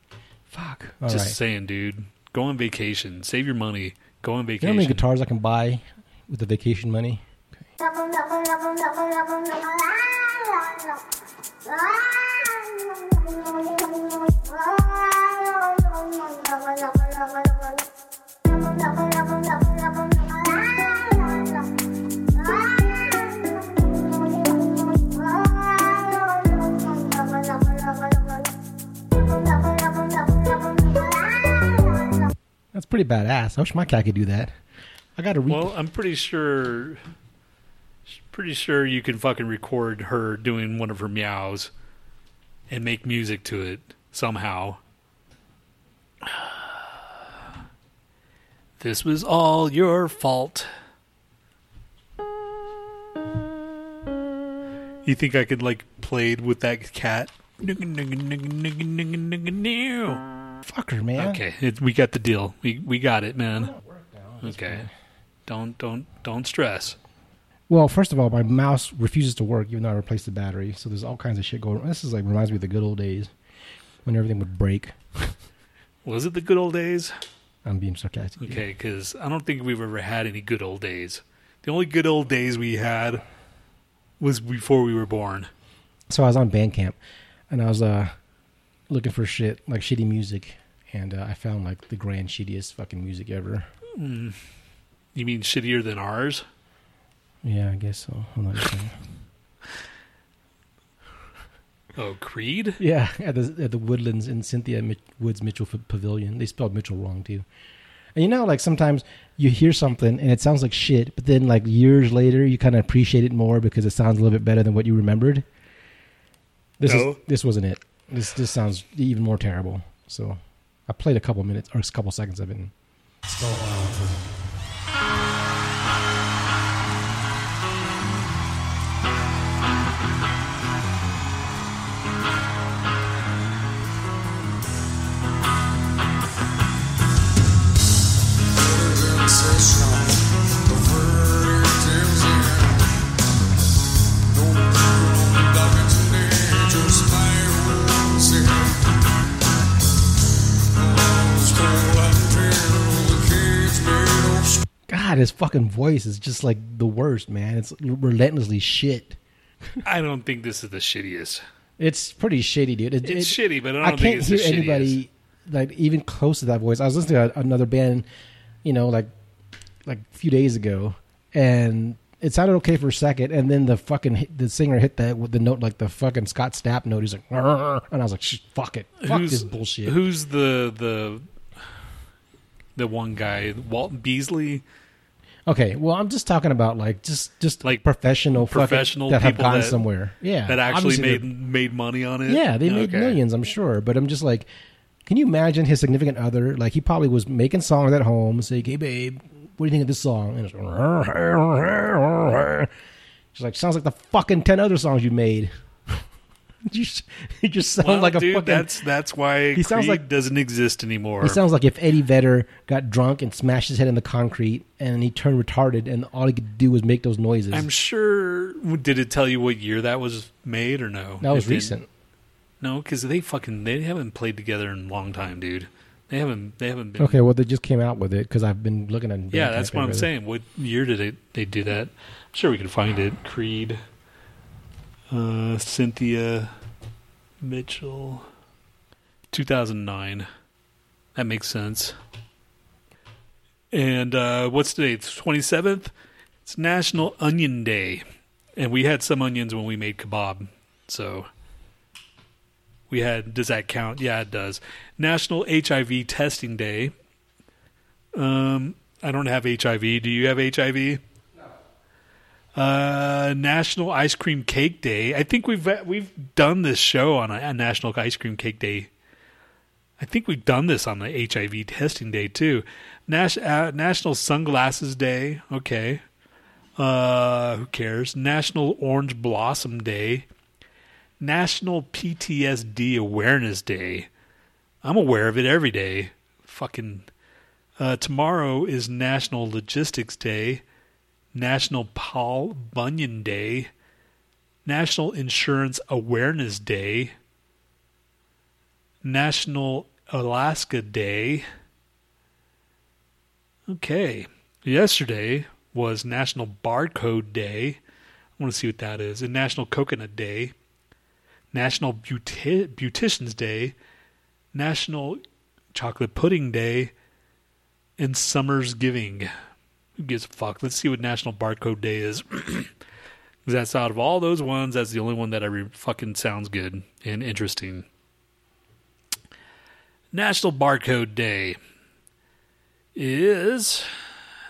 Fuck! All right. Just saying, dude. Go on vacation. Save your money. Go on You know vacation. how many guitars I can buy with the vacation money? That's pretty badass. I wish my cat could do that. I got to read. Well, I'm pretty sure. Pretty sure you can fucking record her doing one of her meows, and make music to it somehow. This was all your fault. You think I could like play with that cat? Fucker, man. Okay, it, we got the deal. We we got it, man. Okay, don't don't don't stress. Well, first of all, my mouse refuses to work even though I replaced the battery. So there's all kinds of shit going on. This is like reminds me of the good old days when everything would break. Was it the good old days? I'm being sarcastic. Okay, because I don't think we've ever had any good old days. The only good old days we had was before we were born. So I was on Bandcamp and I was uh looking for shit like shitty music, and uh, I found like the grand shittiest fucking music ever. Mm. You mean shittier than ours? Yeah, I guess so. Hold on a second. Oh, Creed? yeah, at the at the Woodlands in Cynthia Woods Mitchell F- Pavilion. They spelled Mitchell wrong too. And you know, like sometimes you hear something and it sounds like shit, but then like years later, you kind of appreciate it more because it sounds a little bit better than what you remembered. This is No. this wasn't it. This this sounds even more terrible. So I played a couple minutes or a couple seconds of it. God, his fucking voice is just like the worst, man. It's relentlessly shit. I don't think this is the shittiest. It's pretty shitty, dude. It, It's it- shitty, but I don't I can't it's hear anybody like even close to that voice. I was listening to another band, you know, like like a few days ago, and it sounded okay for a second, and then the fucking hit, the singer hit that with the note like the fucking Scott Stapp note. He's like, and I was like, "Shh, fuck it, fuck Who's- this bullshit. Who's the the the one guy, Walt Beasley? Okay, well, I'm just talking about like just just Like, professional fucking- professional that have gone that- somewhere. Yeah, that actually made made money on it. Yeah, they made Okay. millions, I'm sure. But I'm just like, can you imagine his significant other? Like, he probably was making songs at home, saying, "Hey, babe, what do you think of this song?" And it's she's like, "Sounds like the fucking ten other songs you made." you, just, you just sound Well, like a dude, fucking. that's that's why He sounds Creed like- doesn't exist anymore. He sounds like if Eddie Vedder got drunk and smashed his head in the concrete, and he turned retarded, and all he could do was make those noises. I'm sure. Did it tell you what year that was made or no? that was It didn't. recent. No, because they fucking they haven't played together in a long time, dude. They haven't they haven't been. Okay, well, they just came out with it because I've been looking at. Yeah, that's what I'm and saying. What year did they they do that? I'm sure we can find it. Creed, uh, Cynthia Mitchell, 2009. That makes sense. And uh, what's today? It's 27th. It's National Onion Day, and we had some onions when we made kebab. So we had. Does that count? Yeah, it does. National HIV Testing Day. Um, I don't have HIV. Do you have HIV? Uh, National Ice Cream Cake Day. I think we've we've done this show on a, a National Ice Cream Cake Day. I think we've done this on the HIV testing day too. Uh, National Sunglasses Day. Okay. Uh, who cares? National Orange Blossom Day. National PTSD Awareness Day. I'm aware of it every day. Fucking. Uh, tomorrow is National Logistics Day, National Paul Bunyan Day, National Insurance Awareness Day, National Alaska Day. Okay. Yesterday was National Barcode Day. I want to see what that is. And National Coconut Day, National Beauti- Beautician's Day, National Chocolate Pudding Day, and Summer's Giving. Who gives a fuck? Let's see what National Barcode Day is. that's out of all those ones, that's the only one that I re- fucking sounds good and interesting. National Barcode Day is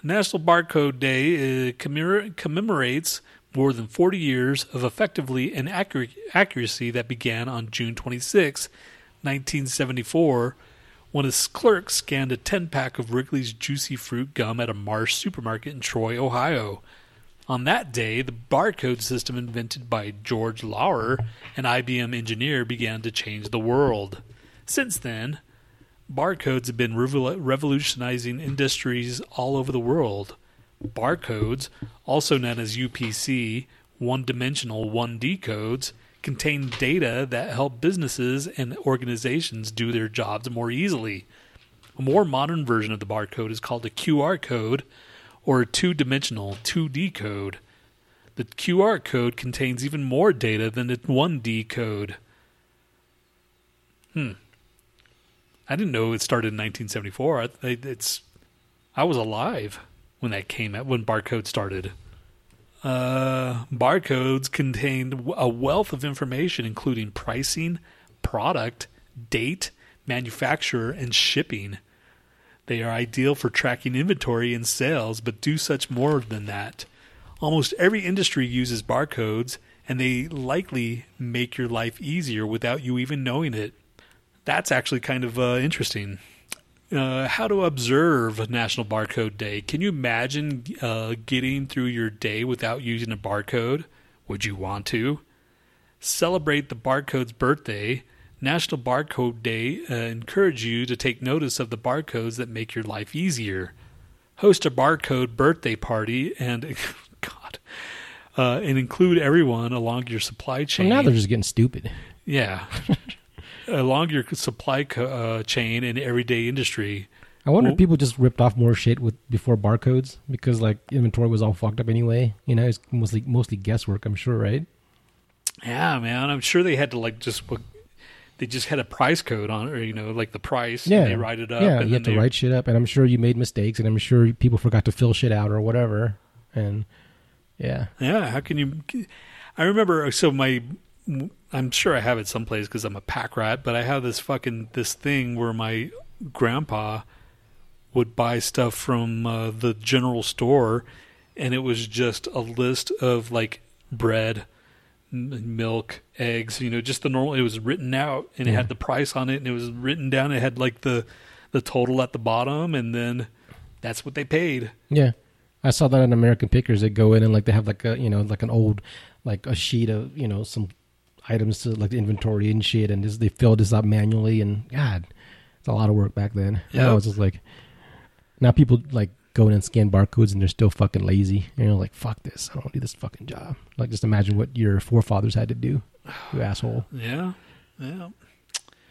National Barcode Day uh, commemor- commemorates more than 40 years of effectively and accurate accuracy that began on June 26, 1974, when a clerk scanned a 10 pack of Wrigley's Juicy Fruit gum at a Marsh supermarket in Troy, Ohio. On that day, the barcode system invented by George Lauer, an IBM engineer, began to change the world. Since then, barcodes have been revolutionizing industries all over the world. Barcodes, also known as UPC, one dimensional 1D codes, contain data that help businesses and organizations do their jobs more easily. A more modern version of the barcode is called a QR code or a two dimensional 2D code. The QR code contains even more data than the 1D code. Hmm. I didn't know it started in 1974. I, it's I was alive when that came out when barcode started. Uh, barcodes contained a wealth of information, including pricing, product, date, manufacturer, and shipping. They are ideal for tracking inventory and sales, but do such more than that. Almost every industry uses barcodes, and they likely make your life easier without you even knowing it. That's actually kind of uh, interesting. Uh, how to observe National Barcode Day. Can you imagine uh, getting through your day without using a barcode? Would you want to? Celebrate the barcode's birthday. National Barcode Day uh, encourage you to take notice of the barcodes that make your life easier. Host a barcode birthday party and God, uh, and include everyone along your supply Well, chain. now they're just getting stupid. Yeah. Along your supply co- uh, chain in everyday industry. I wonder Well- if people just ripped off more shit with before barcodes because like inventory was all fucked up anyway. You know, it's mostly mostly guesswork. I'm sure, right? Yeah, man. I'm sure they had to like just they just had a price code on it, or you know, like the price. Yeah, And they write it up. Yeah, and you have to write shit up, and I'm sure you made mistakes, and I'm sure people forgot to fill shit out or whatever. And yeah, Yeah. How can you? I remember. So my, I'm sure I have it someplace because I'm a pack rat. But I have this fucking this thing where my grandpa would buy stuff from uh, the general store, and it was just a list of like bread, m- milk, eggs. You know, just the normal. It was written out, and it Yeah. had the price on it, and it was written down. It had like the the total at the bottom, and then that's what they paid. yeah. I saw that in American Pickers. They go in and like they have like a you know like an old like a sheet of you know some items to like the inventory and shit, and just, they fill this up manually. And God, it's a lot of work back then. Yep. it's just like now people like go in and scan barcodes and they're still fucking lazy. And you're like, fuck this. I don't want to do this fucking job. Like just imagine what your forefathers had to do. You asshole. Yeah, yeah.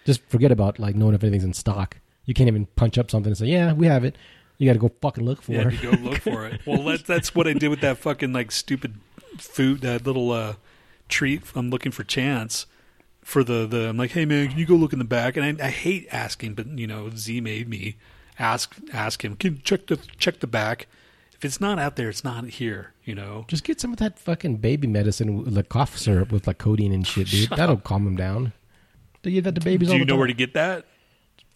Just forget about like knowing if anything's in stock. You can't even punch up something and say, "Yeah, we have it." You got to go fucking look for Yeah, it. to go look for it. Well, that's that's what I did with that fucking like stupid food, that little uh, treat. I'm looking for chance for the the. I'm like, hey man, can you go look in the back? And I, I hate asking, but you know, Z made me ask ask him. Can you check the check the back? If it's not out there, it's not here. You know. Just get some of that fucking baby medicine, like cough syrup with like codeine and shit, dude. That'll calm them down. They give that to babies Do you know time. where to get that?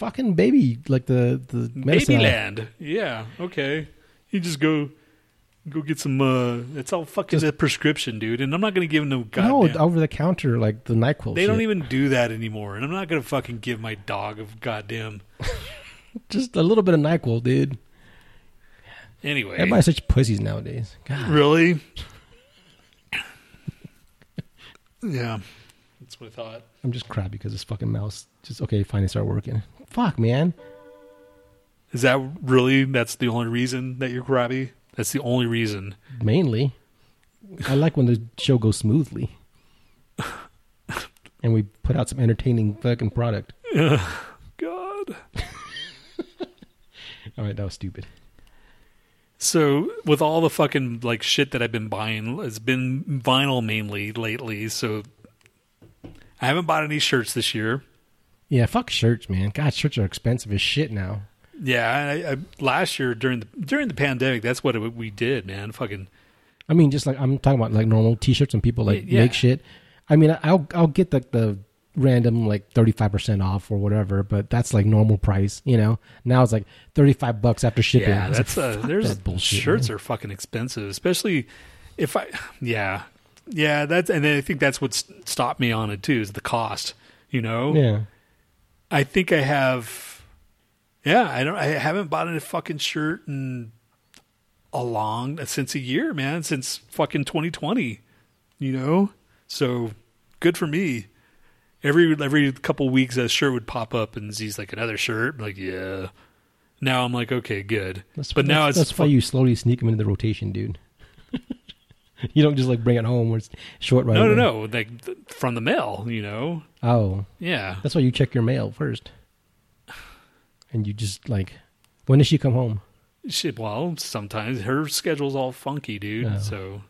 fucking baby, like the the medicine. Babyland. Yeah. Okay. You just go. Go get some. uh It's all fucking a prescription, dude. And I'm not going to give no No, goddamn. over the counter, like the Nyquil. They shit. don't even do that anymore, and I'm not gonna fucking give my dog a goddamn. just a little bit of Nyquil, dude. Anyway, Everybody's such pussies nowadays. God. really? yeah, that's what I thought. I'm just crabby because this fucking mouse just okay. Finally, start working. Fuck, man. Is that really? That's the only reason that you're crabby. That's the only reason. Mainly, I like when the show goes smoothly, and we put out some entertaining fucking product. God. All right, that was stupid. So with all the fucking like shit that I've been buying, it's been vinyl mainly lately. So I haven't bought any shirts this year. Yeah, fuck shirts, man. God, shirts are expensive as shit now. Yeah, I, I, last year during the during the pandemic, that's what it, we did, man. Fucking I mean, just like I'm talking about like normal T-shirts and people like Yeah. make shit. I mean, I'll I'll get the the random like 35 percent off or whatever, but that's like normal price, you know. Now it's like 35 bucks after shipping. Yeah, that's like, uh, fuck there's that bullshit. shirts man. are fucking expensive, especially if I yeah yeah that's and I think that's what stopped me on it too is the cost. You know, yeah. I think I have yeah I don't I haven't bought a fucking shirt in a long since a year, man, since fucking 2020. You know, so good for me. Every every couple weeks, a shirt would pop up, and Z's like another shirt. I'm like, yeah. Now I'm like, okay, good. That's, but now that's, it's that's why you slowly sneak them into the rotation, dude. you don't just like bring it home where it's short right no, no, away. no, like th- from the mail. You know, Oh, yeah. that's why you check your mail first, and you just like, when does she come home? Shit, well, sometimes her schedule's all funky, dude. Oh. So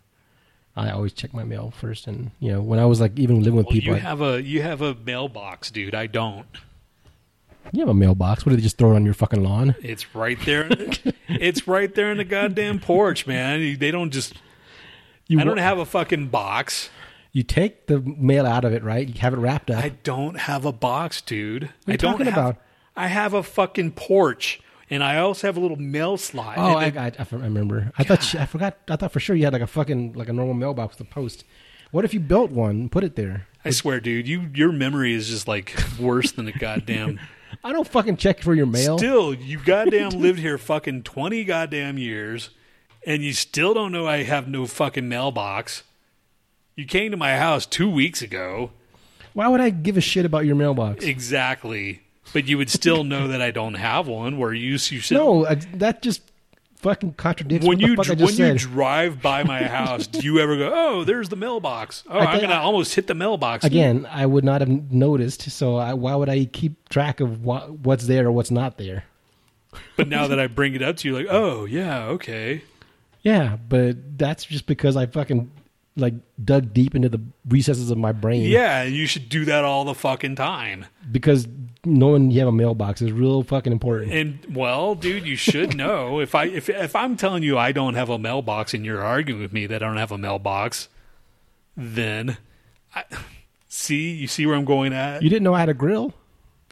I always check my mail first, and you know when I was like even living with well, people, you I- have a you have a mailbox, dude. I don't. you have a mailbox. What do they just throw it on your fucking lawn? It's right there. it's right there in the goddamn porch, man. They don't just. You I don't wa- have a fucking box. You take the mail out of it, right? You have it wrapped up. I don't have a box, dude. What are I you don't talking have, about? I have a fucking porch, and I also have a little mail slot. oh, I, I, I remember. I thought you, I forgot. I thought for sure you had like a fucking like a normal mailbox with a post. What if you built one and put it there? I swear, dude, you your memory is just like worse than a goddamn. I don't fucking check for your mail. Still, you goddamn lived here fucking twenty goddamn years, and you still don't know I have no fucking mailbox. You came to my house two weeks ago. Why would I give a shit about your mailbox? Exactly. But you would still know that I don't have one. Where you you said no, I, that just fucking contradicts when you I when just you drive by my house, do you ever go, "Oh, there's the mailbox"? Oh, I I'm gonna I- almost hit the mailbox Again, I would not have noticed. So I, why would I keep track of what, what's there or what's not there? But now that I bring it up to you, like, oh yeah, okay, Yeah, but that's just because I fucking like dug deep into the recesses of my brain. yeah, and you should do that all the fucking time. because knowing you have a mailbox is real fucking important. And well, dude, you should know if I if if I'm telling you I don't have a mailbox and you're arguing with me that I don't have a mailbox, then I, see you see where I'm going at. You didn't know I had a grill.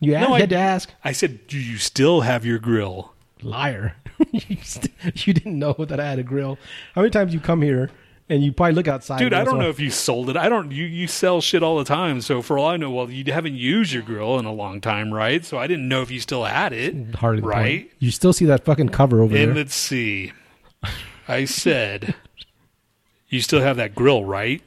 You had, No, I- had to ask. I said, do you still have your grill? Liar. you, st- you didn't know that I had a grill. How many times you come here and you probably look outside? Dude, I don't know if you sold it. I don't. You you sell shit all the time. So for all I know, well, you haven't used your grill in a long time, right? So I didn't know if you still had it. hardly the point. right. You still see that fucking cover over there. And there. let's see. I said, you still have that grill, right?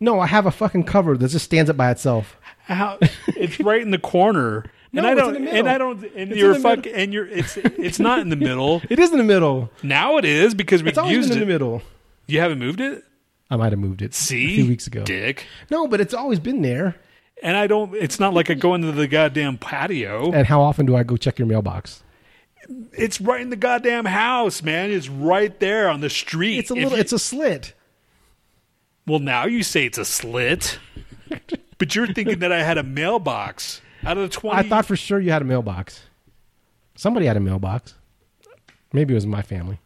No, I have a fucking cover that just stands up by itself. How? It's right in the corner. No, and I don't. in middle. and I don't. And It's you're in fuck. And you're. It's. It's not in the middle. It is in the middle. Now it is because we It's always used in it. the middle. You haven't moved it. I might have moved it See, a few weeks ago. Dick. No, but it's always been there. And I don't. It's not like I go into the goddamn patio. And how often do I go check your mailbox? It's right in the goddamn house, man. It's right there on the street. It's a little. you- It's a slit. well, now you say it's a slit, but you're thinking that I had a mailbox out of the twenty. I thought for sure you had a mailbox. Somebody had a mailbox. Maybe it was my family.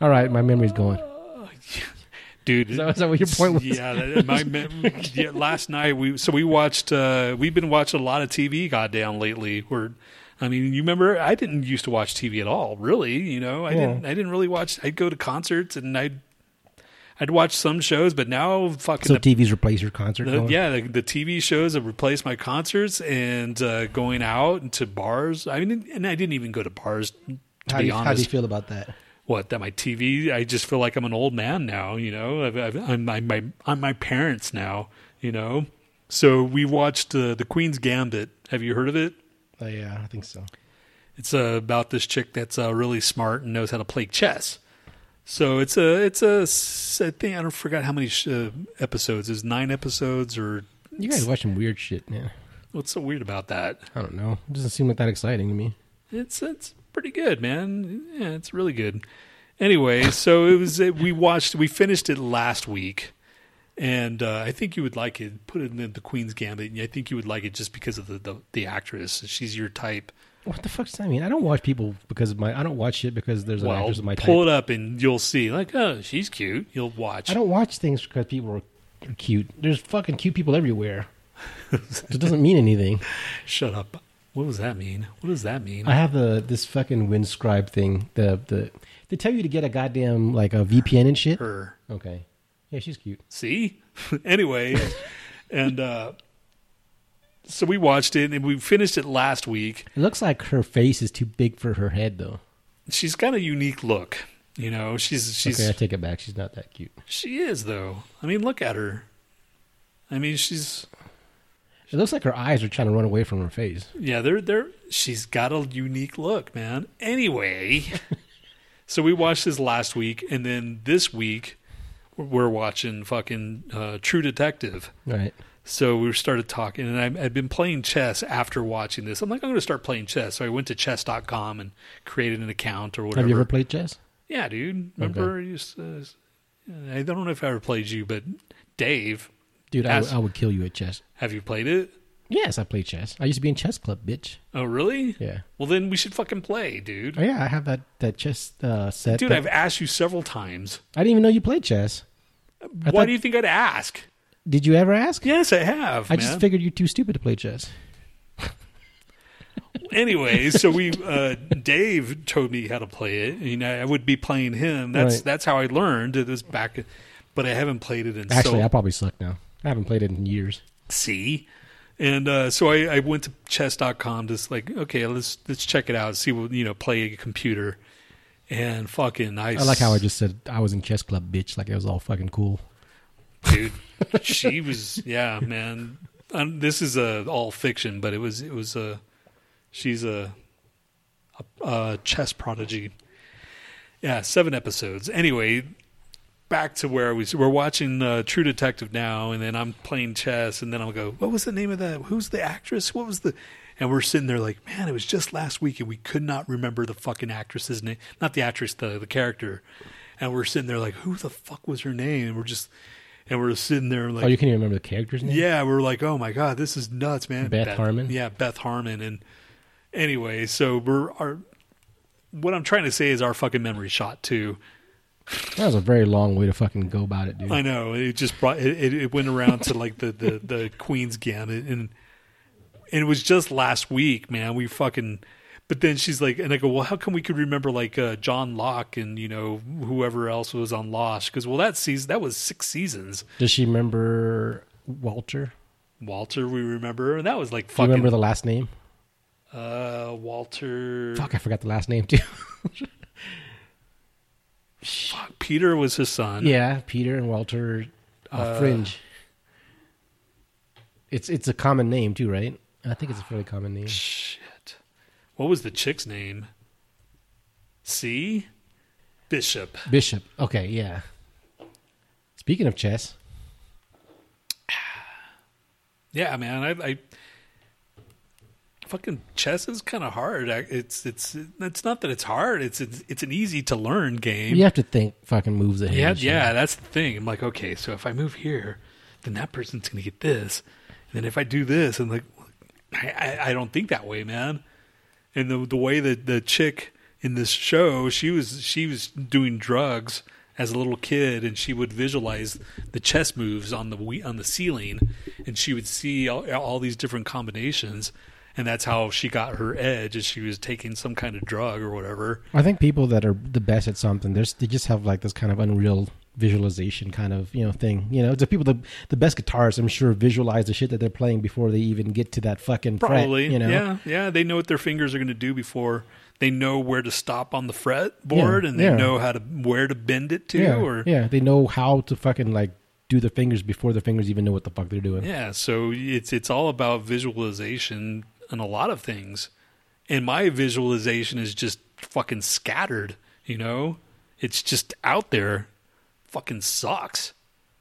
All right, my memory's going. dude. Is that, is that what your point was? Yeah, that, my yeah. Last night we so we watched. Uh, we've been watching a lot of TV. Goddamn, lately. We're. I mean, you remember? I didn't used to watch TV at all. Really, you know, I Yeah. didn't. I didn't really watch. I'd go to concerts and I'd. I'd watch some shows, but now fucking So the TV's replace your concert. The, yeah, the, the TV shows have replaced my concerts and uh, going out to bars. I mean, and I didn't even go to bars. To How be do, you, how do you feel about that? What that my TV? I just feel like I'm an old man now. You know, I've, I've, I'm my, my I'm my parents now. You know, so we watched uh, the Queen's Gambit. Have you heard of it? Oh, yeah, I think so. It's uh, about this chick that's uh, really smart and knows how to play chess. So it's a it's a I think I don't forgot how many sh- uh, episodes. Is nine episodes or You guys watch some weird shit, yeah. what's so weird about that? I don't know. It doesn't seem like that exciting to me. It's it's pretty good, man. Yeah, it's really good. Anyway, so it was we watched we finished it last week, and uh, I think you would like it. Put it in the Queen's Gambit. and I think you would like it just because of the the, the actress. She's your type. What the fuck does that mean? I don't watch people because of my. I don't watch shit because there's an well, actress of my type. pull it up and you'll see. Like, oh, she's cute. You'll watch. I don't watch things because people are cute. There's fucking cute people everywhere. it doesn't mean anything. Shut up. What does that mean? What does that mean? I have the this fucking Windscribe thing. The the they tell you to get a goddamn like a VPN and shit. Her. Okay, yeah, she's cute. See? anyway, and uh, so we watched it and we finished it last week. It looks like her face is too big for her head though. she's got a unique look. You know, she's she's okay, I take it back. She's not that cute. she is though. I mean, look at her. I mean, she's It looks like her eyes are trying to run away from her face. yeah, they're they're she's got a unique look, man. Anyway, so we watched this last week, and then this week we're watching fucking uh, True Detective. Right. So we started talking, and I, I'd been playing chess after watching this. I'm like, I'm going to start playing chess. So I went to chess.com and created an account or whatever. Have you ever played chess? Yeah, dude. Remember, you used to- I don't know if I ever played you, but Dave, Dude, I, As- I would kill you at chess. have you played it? Yes, I play chess. I used to be in chess club, bitch. Oh, really? Yeah. Well, then we should fucking play, dude. Oh yeah, I have that that chess uh, set. Dude, that- I've asked you several times. I didn't even know you played chess. Why thought- do you think I'd ask? Did you ever ask? Yes, I have. I man. just figured you're too stupid to play chess. anyway, so we uh, Dave told me how to play it. You know, I would be playing him. That's Right. that's how I learned. It was back, but I haven't played it in Actually, so I probably suck now. I haven't played it in years. see. And uh, so I, I went to chess.com just like okay let's let's check it out see what you know play a computer and fucking I, I like how I just said I was in chess club, bitch. Like it was all fucking cool. dude she was yeah man this is uh, all fiction but it was it was uh, she's a, a, a chess prodigy yeah seven episodes anyway back to where we we're watching uh, True Detective now and then I'm playing chess and then I'll go what was the name of that who's the actress what was the and we're sitting there like man it was just last week and we could not remember the fucking actress's name not the actress the the character and we're sitting there like who the fuck was her name and we're just and we're sitting there like oh, you can't even remember the character's name? yeah, we're like, oh my god, this is nuts, man. Beth Harmon? Yeah, Beth Harmon. And anyway, so we're our. What I'm trying to say is our fucking memory shot too. That was a very long way to fucking go about it, dude. I know it just brought it. It, it went around to like the the the Queen's Gambit, and and it was just last week, man. We fucking. But then she's like, and I go, well, how come we could remember like uh, John Locke and you know whoever else was on Lost? Because well, that season that was six seasons. Does she remember Walter? Walter, we remember, and that was like Do you fucking. remember the last name? Uh, Walter. Fuck, I forgot the last name too. Fuck, Peter was his son. yeah, Peter and Walter uh, Uh, Fringe. It's it's a common name too, right? I think it's a fairly common name. Shit. What was the chick's name? C. Bishop. Bishop. Okay, yeah. Speaking of chess, Yeah, man. I, I fucking chess is kind of hard. It's it's it's not that it's hard. It's it's, it's an easy to learn game. you have to think fucking moves ahead. Yeah, yeah, that's the thing. I'm like, okay, so if I move here, then that person's gonna get this, and then if I do this, and like, I, I, I don't think that way, man. And the the way that the chick in this show, she was she was doing drugs as a little kid, and she would visualize the chess moves on the we- on the ceiling, and she would see all, all these different combinations. And that's how she got her edge, is she was taking some kind of drug or whatever. I think people that are the best at something, there's they just have like this kind of unreal visualization kind of you know thing. You know, the people the the best guitarists, I'm sure, visualize the shit that they're playing before they even get to that fucking fret, Probably, you know, yeah, yeah. They know what their fingers are going to do before they know where to stop on the fretboard, Yeah, and they yeah. know how to where to bend it to, yeah, or yeah, they know how to fucking like do the fingers before the fingers even know what the fuck they're doing. yeah. So it's it's all about visualization and a lot of things. And my visualization is just fucking scattered. You know, it's just out there. Fucking sucks.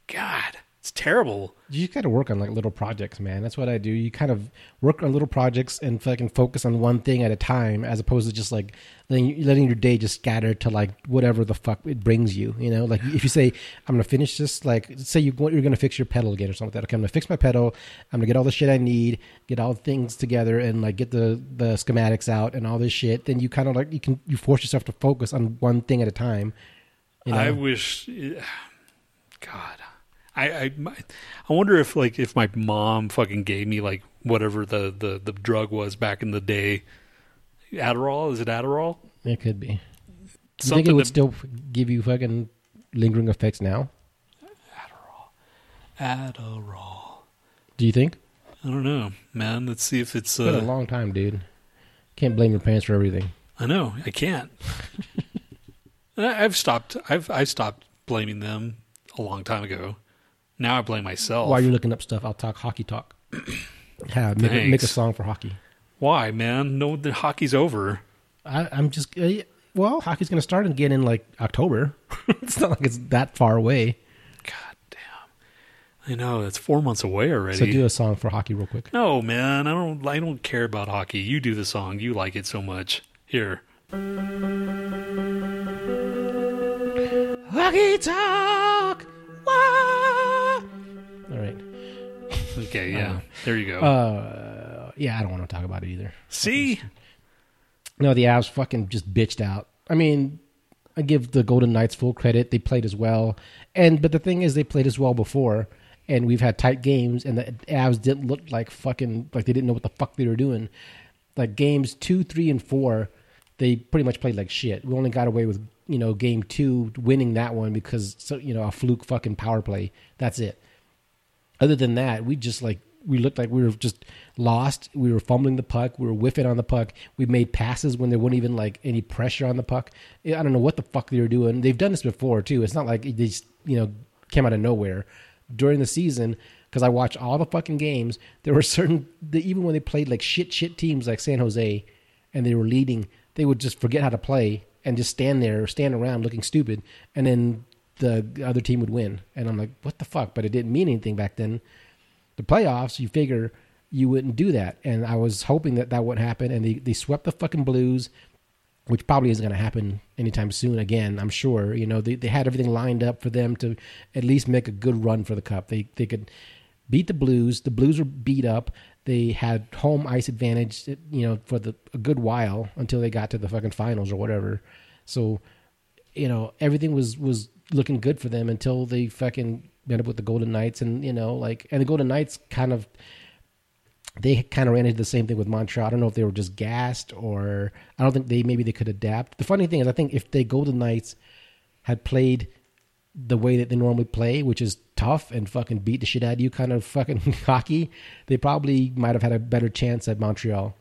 God, it's terrible. You got to work on like little projects, man. That's what I do. You kind of work on little projects and fucking focus on one thing at a time, as opposed to just like letting, letting your day just scatter to like whatever the fuck it brings you. You know, like if you say I'm gonna finish this, like say you you're gonna fix your pedal again or something like that. Okay, I'm gonna fix my pedal. I'm gonna get all the shit I need, get all the things together, and like get the the schematics out and all this shit. Then you kind of like you can you force yourself to focus on one thing at a time. You know? I wish, God, I I I wonder if like if my mom fucking gave me like whatever the the the drug was back in the day. Adderall is it Adderall? it could be. You think it would that- still give you fucking lingering effects now? Adderall. Adderall. Do you think? I don't know, man. Let's see if it's It's been a uh, long time, dude. Can't blame your parents for everything. I know. I can't. I've stopped. I've I stopped blaming them a long time ago. Now I blame myself. While you're looking up stuff, I'll talk hockey talk. yeah, make, a, make a song for hockey. Why, man? No, the hockey's over. I, I'm just uh, well, hockey's going to start again in like October. it's not like it's that far away. God damn. I know it's four months away already. So do a song for hockey real quick. no, man. I don't. I don't care about hockey. You do the song. You like it so much. Here. Hockey talk. Okay. Yeah. there you go. Uh, yeah, I don't want to talk about it either. See. No, the Avs fucking just bitched out. I mean, I give the Golden Knights full credit; they played as well, and but the thing is, they played as well before, and we've had tight games, and the Avs didn't look like fucking like they didn't know what the fuck they were doing. Like games two, three, and four, they pretty much played like shit. We only got away with you know game two winning that one because so you know a fluke fucking power play. That's it. Other than that, we just like we looked like we were just lost. We were fumbling the puck. We were whiffing on the puck. We made passes when there wasn't even like any pressure on the puck. I don't know what the fuck they were doing. They've done this before too. It's not like they just you know came out of nowhere during the season. Because I watched all the fucking games, there were certain even when they played like shit shit teams like San Jose, and they were leading, they would just forget how to play and just stand there, or stand around looking stupid, and then the other team would win. And I'm like, what the fuck? But it didn't mean anything back then the playoffs, you figure you wouldn't do that. And I was hoping that that would happen. And they, they swept the fucking Blues, which probably isn't going to happen anytime soon again, I'm sure. You know, they, they had everything lined up for them to at least make a good run for the cup. They, they could beat the Blues. The Blues were beat up. They had home ice advantage, you know, for the a good while until they got to the fucking finals or whatever. So, you know, everything was was looking good for them until they fucking met up with the Golden Knights, and you know, like, and the Golden Knights kind of they kind of ran into the same thing with Montreal. I don't know if they were just gassed or I don't think they maybe they could adapt. The funny thing is, I think if the Golden Knights had played the way that they normally play, which is tough and fucking beat the shit out of you kind of fucking hockey, they probably might have had a better chance at Montreal.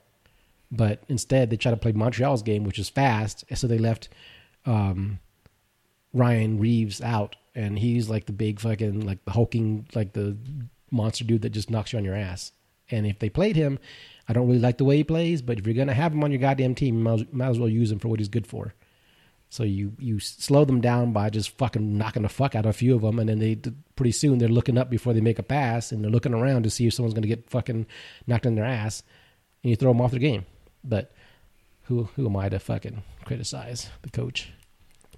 But instead, they tried to play Montreal's game, which is fast, so they left um, Ryan Reaves out, and he's like the big fucking like the hulking like the monster dude that just knocks you on your ass. And if they played him, I don't really like the way he plays, but if you're gonna have him on your goddamn team, you might, might as well use him for what he's good for. So you you slow them down by just fucking knocking the fuck out of a few of them, and then they pretty soon they're looking up before they make a pass, and they're looking around to see if someone's gonna get fucking knocked in their ass, and you throw them off their game. But who who am I to fucking criticize the coach?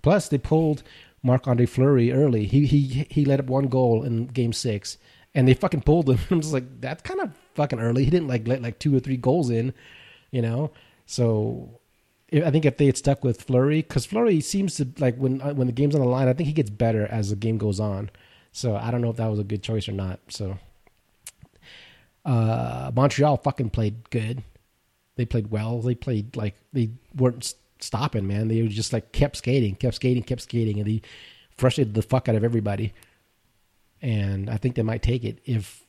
Plus, they pulled Marc Andre Fleury early. He he he let up one goal in Game Six, and they fucking pulled him. I'm just like, that's kind of fucking early. He didn't like let like two or three goals in, you know. So I think if they had stuck with Fleury, because Fleury seems to like when uh, when the game's on the line, I think he gets better as the game goes on. So I don't know if that was a good choice or not. So uh, Montreal fucking played good. They played well. They played like they weren't stopping, man. They were just like kept skating, kept skating, kept skating, and they frustrated the fuck out of everybody. And I think they might take it if,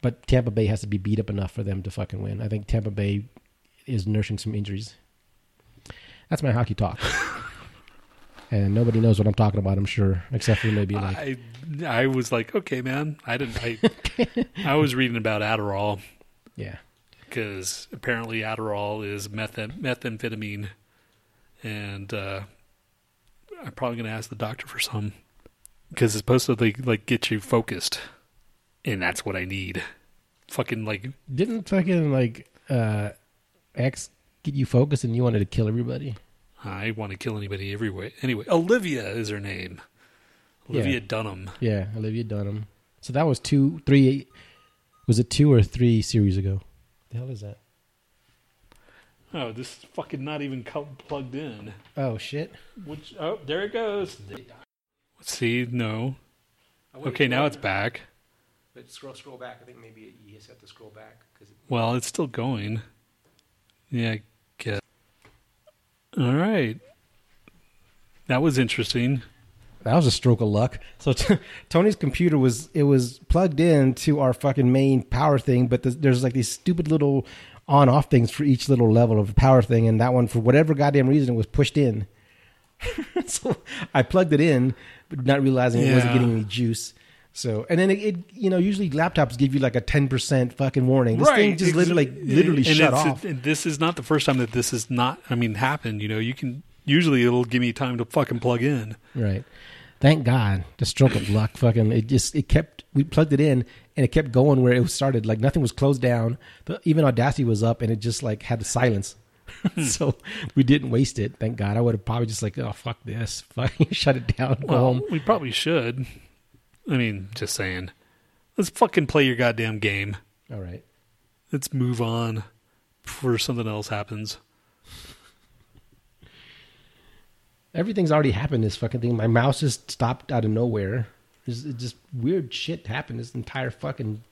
but Tampa Bay has to be beat up enough for them to fucking win. I think Tampa Bay is nursing some injuries. That's my hockey talk. and nobody knows what I'm talking about, I'm sure, except for maybe like I I was like, okay, man. I didn't. I I was reading about Adderall yeah. because apparently Adderall is meth- methamphetamine, and uh, I'm probably gonna ask the doctor for some because it's supposed to like, like get you focused, and that's what I need. Fucking like Didn't fucking like uh X get you focused and you wanted to kill everybody? I want to kill anybody everywhere. Anyway, Olivia is her name. Olivia Yeah. Dunham. Yeah, Olivia Dunham. So that was two, three. Was it two or three series ago? The hell is that? Oh, this is fucking not even co- plugged in. Oh shit! Which oh, there it goes. Let's see, no. Okay, now it's back. But scroll, scroll back. I think maybe you just have to scroll back because Well, it's still going. Yeah, I guess. All right. That was interesting. That was a stroke of luck. So t- Tony's computer was it was plugged in to our fucking main power thing, but there's, there's like these stupid little on off things for each little level of power thing, and that one for whatever goddamn reason was pushed in. so I plugged it in, but not realizing it wasn't getting any juice. So and then it, it you know usually laptops give you like a ten percent fucking warning. This thing just literally like literally and shut off. and this is not the first time that this is not. I mean, happened. You know, you can usually it'll give me time to fucking plug in. Right. Thank God. The stroke of luck. Fucking. It just. It kept. We plugged it in, and it kept going where it started. Like nothing was closed down. The, even Audacity was up, and it just like had the silence. Hmm. so we didn't waste it. Thank God. I would have probably just like, oh fuck this, fucking shut it down, Well, we probably should. I mean, just saying. Let's fucking play your goddamn game. All right. Let's move on before something else happens. Everything's already happened. This fucking thing. My mouse just stopped out of nowhere. It's, it just weird shit happened. This entire fucking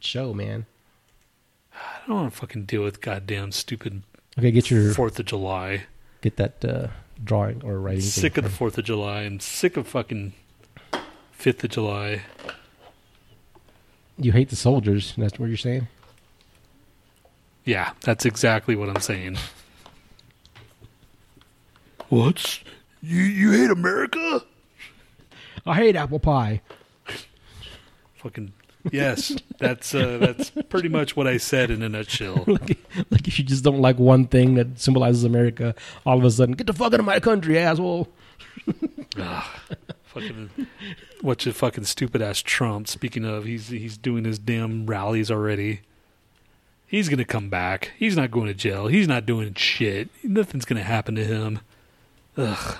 show, man. I don't want to fucking deal with goddamn stupid Okay, get your Fourth of July. get that uh, drawing or writing. thing Sick of the Fourth of July. I'm sick of fucking Fifth of July. You hate the soldiers. That's what you're saying. Yeah, that's exactly what I'm saying. What's you? You hate America? I hate apple pie. Fucking yes, that's uh, that's pretty much what I said in a nutshell. like, like if you just don't like one thing that symbolizes America, all of a sudden, get the fuck out of my country, asshole. fucking what's your fucking stupid ass Trump? Speaking of, he's he's doing his damn rallies already. He's gonna come back. He's not going to jail. He's not doing shit. Nothing's gonna happen to him. Ugh.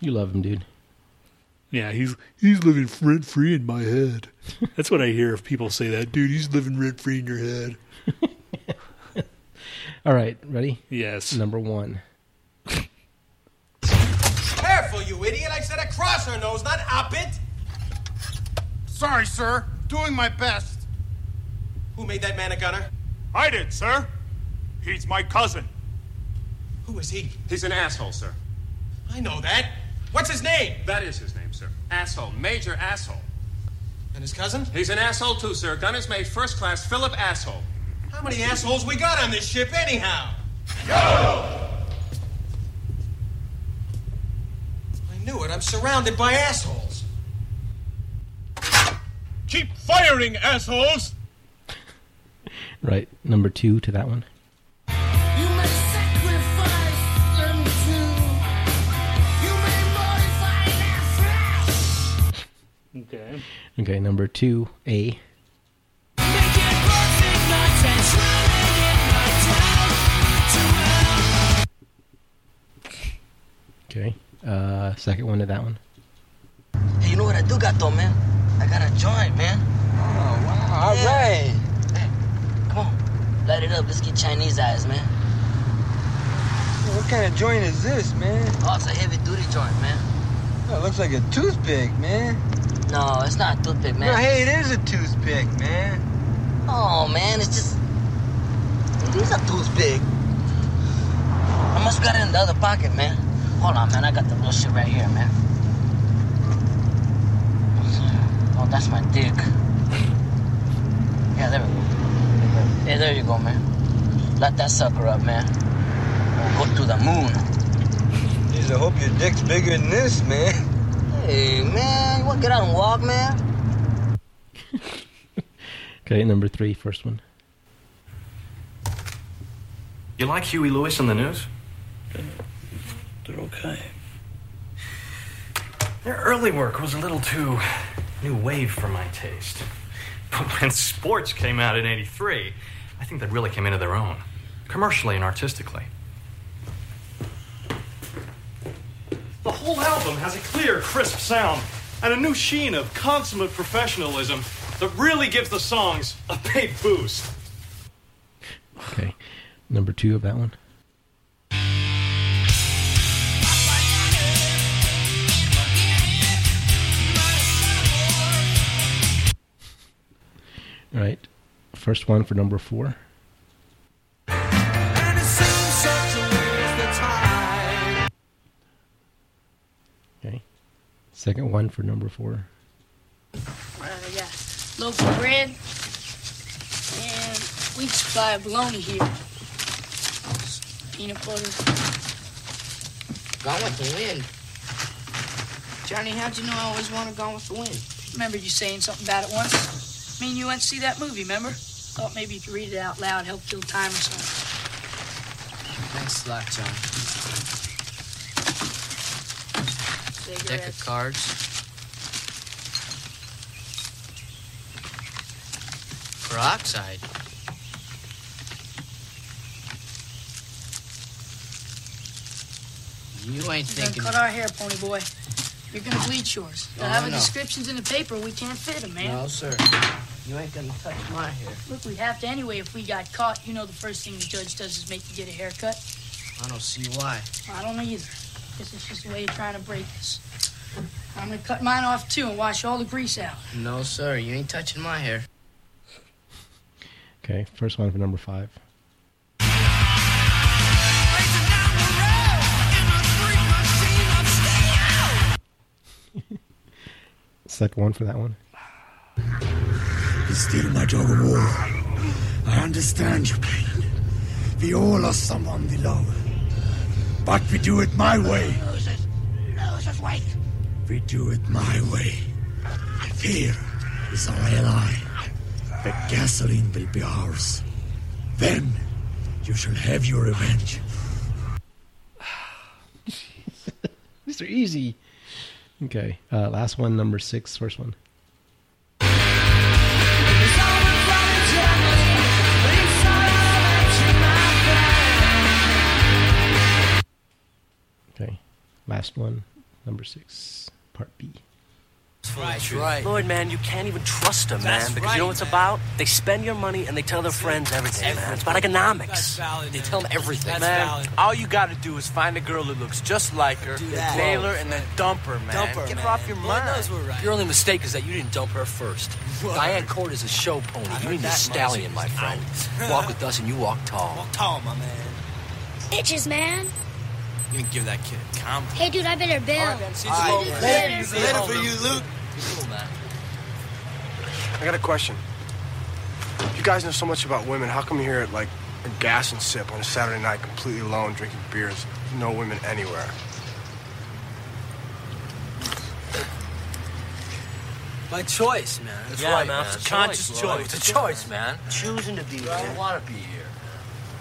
You love him, dude. Yeah, he's he's living rent free in my head. That's what I hear if people say that, dude. He's living rent free in your head. All right, ready? Yes. Number one. Careful, you idiot! I said across her nose, not up it. Sorry, sir. Doing my best. Who made that man a gunner? I did, sir. He's my cousin. Who is he? He's an asshole, sir. I know that. What's his name? That is his name, sir. Asshole. Major asshole. And his cousin? He's an asshole, too, sir. Gun mate, first class Philip Asshole. How many assholes we got on this ship, anyhow? Go! I knew it. I'm surrounded by assholes. Keep firing, assholes! Right, number two to that one. Okay. Okay, number two, A. Make it perfect, not transforming it, not down to hell. Okay, uh, second one to that one. Hey, you know what I do got though, man? I got a joint, man. Oh, wow. All right. Hey, come on. Light it up. Let's get Chinese eyes, man. What kind of joint is this, man? Oh, it's a heavy duty joint, man. It looks like a toothpick, man. No, it's not a toothpick, man. No, hey, it is a toothpick, man. Oh, man, it's just. It is a toothpick. I must have got it in the other pocket, man. Hold on, man. I got the little shit right here, man. Oh, that's my dick. Yeah, there we go. Hey, there you go, man. Light that sucker up, man. We'll go to the moon. Jeez, I hope your dick's bigger than this, man. Hey, man, you want to get out and walk, man? Okay, number three, first one. You like Huey Lewis and the News? They're okay. Their early work was a little too new wave for my taste. But when sports came out in 83, I think they really came into their own, commercially and artistically. The whole album has a clear, crisp sound and a new sheen of consummate professionalism that really gives the songs a big boost. Okay, number two of that one. All right, first one for number four. Okay, Second one for number four. Uh, yeah, loaf of bread and wheat supply of bologna here. Peanut butter. Gone with the wind. Johnny, how'd you know I always want to go with the wind? Remember you saying something about it once? Me and you went to see that movie, remember? Thought maybe if you read it out loud, help kill time or something. Thanks a lot, John. Deck of cards. Peroxide. You ain't thinking. cut our hair, Ponyboy. You're gonna bleach yours. They'll Oh, have no. descriptions in the paper. We can't fit them, man. No, sir. You ain't gonna touch my hair. Look, we'd have to anyway if we got caught. You know the first thing the judge does is make you get a haircut. I don't see why. I don't either. This is just a way of trying to break us. I'm gonna cut mine off too and wash all the grease out. No, sir. You ain't touching my hair. Okay, first one for number five. Second one for that one. He's still my dog of war. I understand your pain. We all lost someone we love. But we do it my way. wait. We do it my way. Fear is our ally. The gasoline will be ours. Then you shall have your revenge. These are easy. Okay, uh, last one, number six, first one. Last one, number six, part B. That's right. Lloyd, man, you can't even trust them, man, because you know what it's about? They spend your money and they tell their friends everything, man. It's about economics. Valid, They tell them everything. man. valid. All you gotta do is find a girl who looks just like her, that. nail her, and then dump her, man. Dump her, Get man. her off your Lloyd mind. knows we're right. Your only mistake is that you didn't dump her first. Diane Court is a show pony. You need a stallion, my friend. Walk with us and you walk tall. Walk tall, my man. Bitches, man. You can give that kid a compliment. Hey, dude, I better bail. All right, Later. Later for you, Luke. I got a question. You guys know so much about women. How come you're here at like a gas and sip on a Saturday night, completely alone, drinking beers? No women anywhere. My choice, man. That's yeah, right, man. man. It's a conscious Choice, choice. It's a choice, man. Choosing to be here. I want to be here.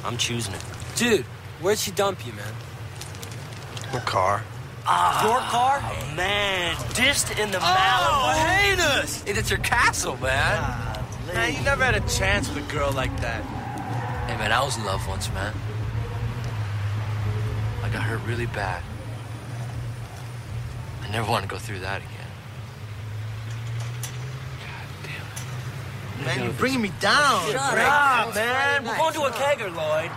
I'm choosing it. Dude, where'd she dump you, man? My car. Ah, Your car? man, dissed in the Oh, Malibu. heinous! It's your castle, man. Man, you never had a chance with a girl like that. Hey, man, I was in love once, man. I got hurt really bad. I never want to go through that again. God damn it. Man, you're bringing me down. Shut up, man. We're going to a kegger, Lloyd.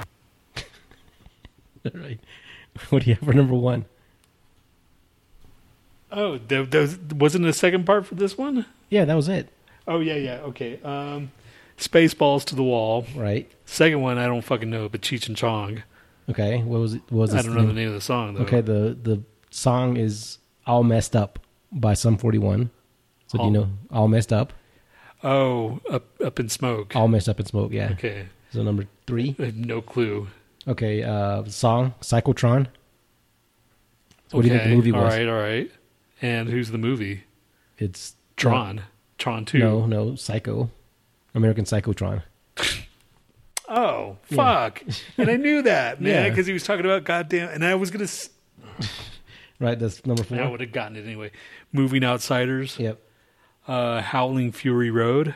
All right, what do you have for number one? Oh, there, there was, wasn't a second part for this one? Yeah, that was it. Oh yeah, yeah. Okay. Um, Spaceballs to the wall. Right. Second one, I don't fucking know, but Cheech and Chong. Okay, what was it? What was I don't know the name of the song though. Okay, the the song is "All Messed Up" by Sum Forty One. So do you know "All Messed Up"? Oh, up up in smoke. All messed up in smoke. Yeah. Okay. So number three. I have no clue. Okay. Uh, song "Cyclotron." So what do you think the movie was? All right, all right. And who's the movie? It's Tron. Tron Two. No, no, Psycho, American Psychotron. Oh Yeah. fuck! and I knew that man Yeah. because he was talking about goddamn. And I was gonna. s- Right, that's number four. I would have gotten it anyway. Moving Outsiders. Yep. Uh, Howling Fury Road.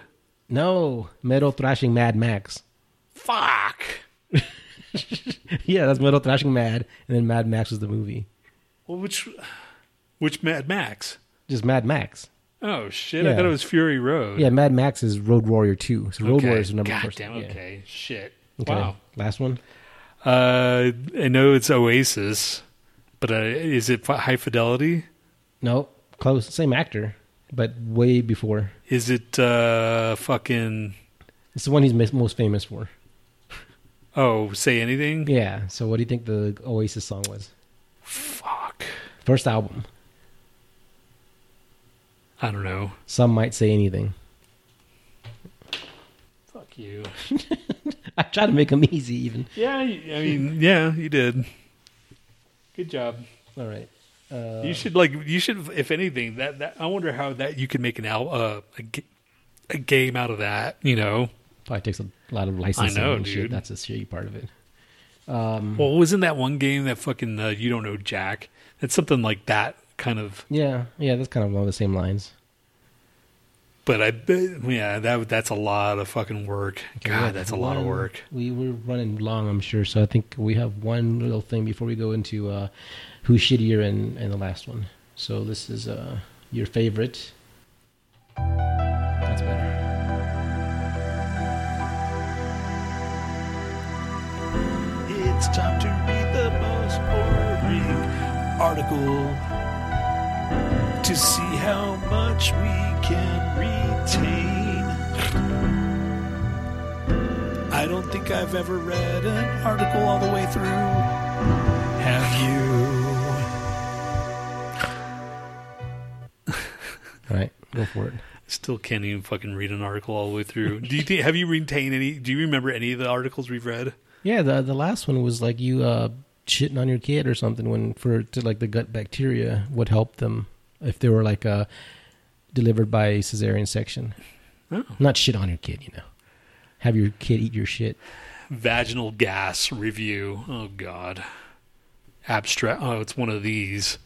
No, Metal Thrashing Mad Max. Fuck. yeah, that's Metal Thrashing Mad, and then Mad Max was the movie. Well, which which Mad Max? Just Mad Max. Oh shit! I thought it was Fury Road. Yeah, Mad Max is Road Warrior Two. So Road Okay. Warrior is the number God first. damn. yeah. Okay. Shit. Okay. Wow. Last one. Uh, I know it's Oasis, but uh, is it High Fidelity? No, close. Same actor, but way before. Is it uh fucking? It's the one he's most famous for. Oh, say anything. Yeah. So what do you think the Oasis song was? Fuck. First album. I don't know. Some might say anything. Fuck you. I try to make them easy, even. Yeah, I mean, yeah, you did. Good job. All right. Uh, you should like you should if anything that, that I wonder how that you could make an al- uh, a, a game out of that. You know. Probably takes a lot of licensing. I know, and shit. dude. That's a shitty part of it. Um, Well, wasn't that one game that fucking uh, you don't know Jack? It's something like that kind of. yeah, yeah, that's kind of along the same lines. But I bet, yeah, that that's a lot of fucking work. Okay, God, that's a lot of work. We we're running long, I'm sure. So I think we have one little thing before we go into uh, who's shittier and, and the last one. So this is uh, your favorite. That's better. It's time to read the most boring article to see how much we can retain. I don't think I've ever read an article all the way through. Have you? All right, go for it. I still can't even fucking read an article all the way through. Do you think, have you retained any? Do you remember any of the articles we've read? Yeah, the the last one was like you uh, shitting on your kid or something when for to like the gut bacteria would help them if they were like uh, delivered by cesarean section. Oh. Not shit on your kid, you know. Have your kid eat your shit. Vaginal gas review. Oh God. Abstract. Oh, it's one of these.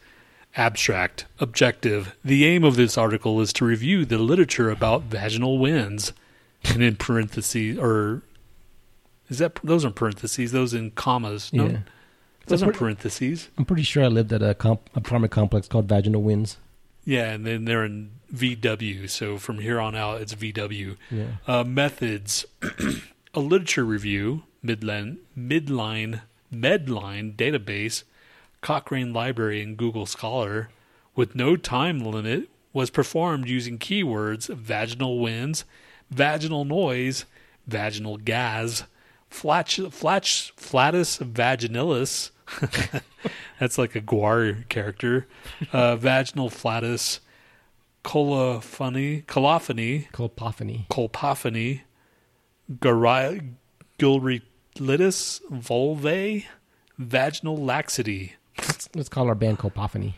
Abstract. Objective. The aim of this article is to review the literature about vaginal winds. And in parentheses, or is that those are parentheses? Those in commas? No, Yeah. those So are per- parentheses. I'm pretty sure I lived at a comp- apartment complex called Vaginal Winds. Yeah, and then they're in VW. So from here on out, it's VW. Yeah. Uh, methods: a literature review, midline, midline, Medline database, Cochrane Library, and Google Scholar, with no time limit, was performed using keywords vaginal winds, vaginal noise, vaginal gas, flatch, flatch, flatus vaginalis. That's like a Gwar character. Uh, vaginal flatus, colophony, colophony, colpophony, colpophony, gari- vulvae, vaginal laxity. Let's call our band Colpophony.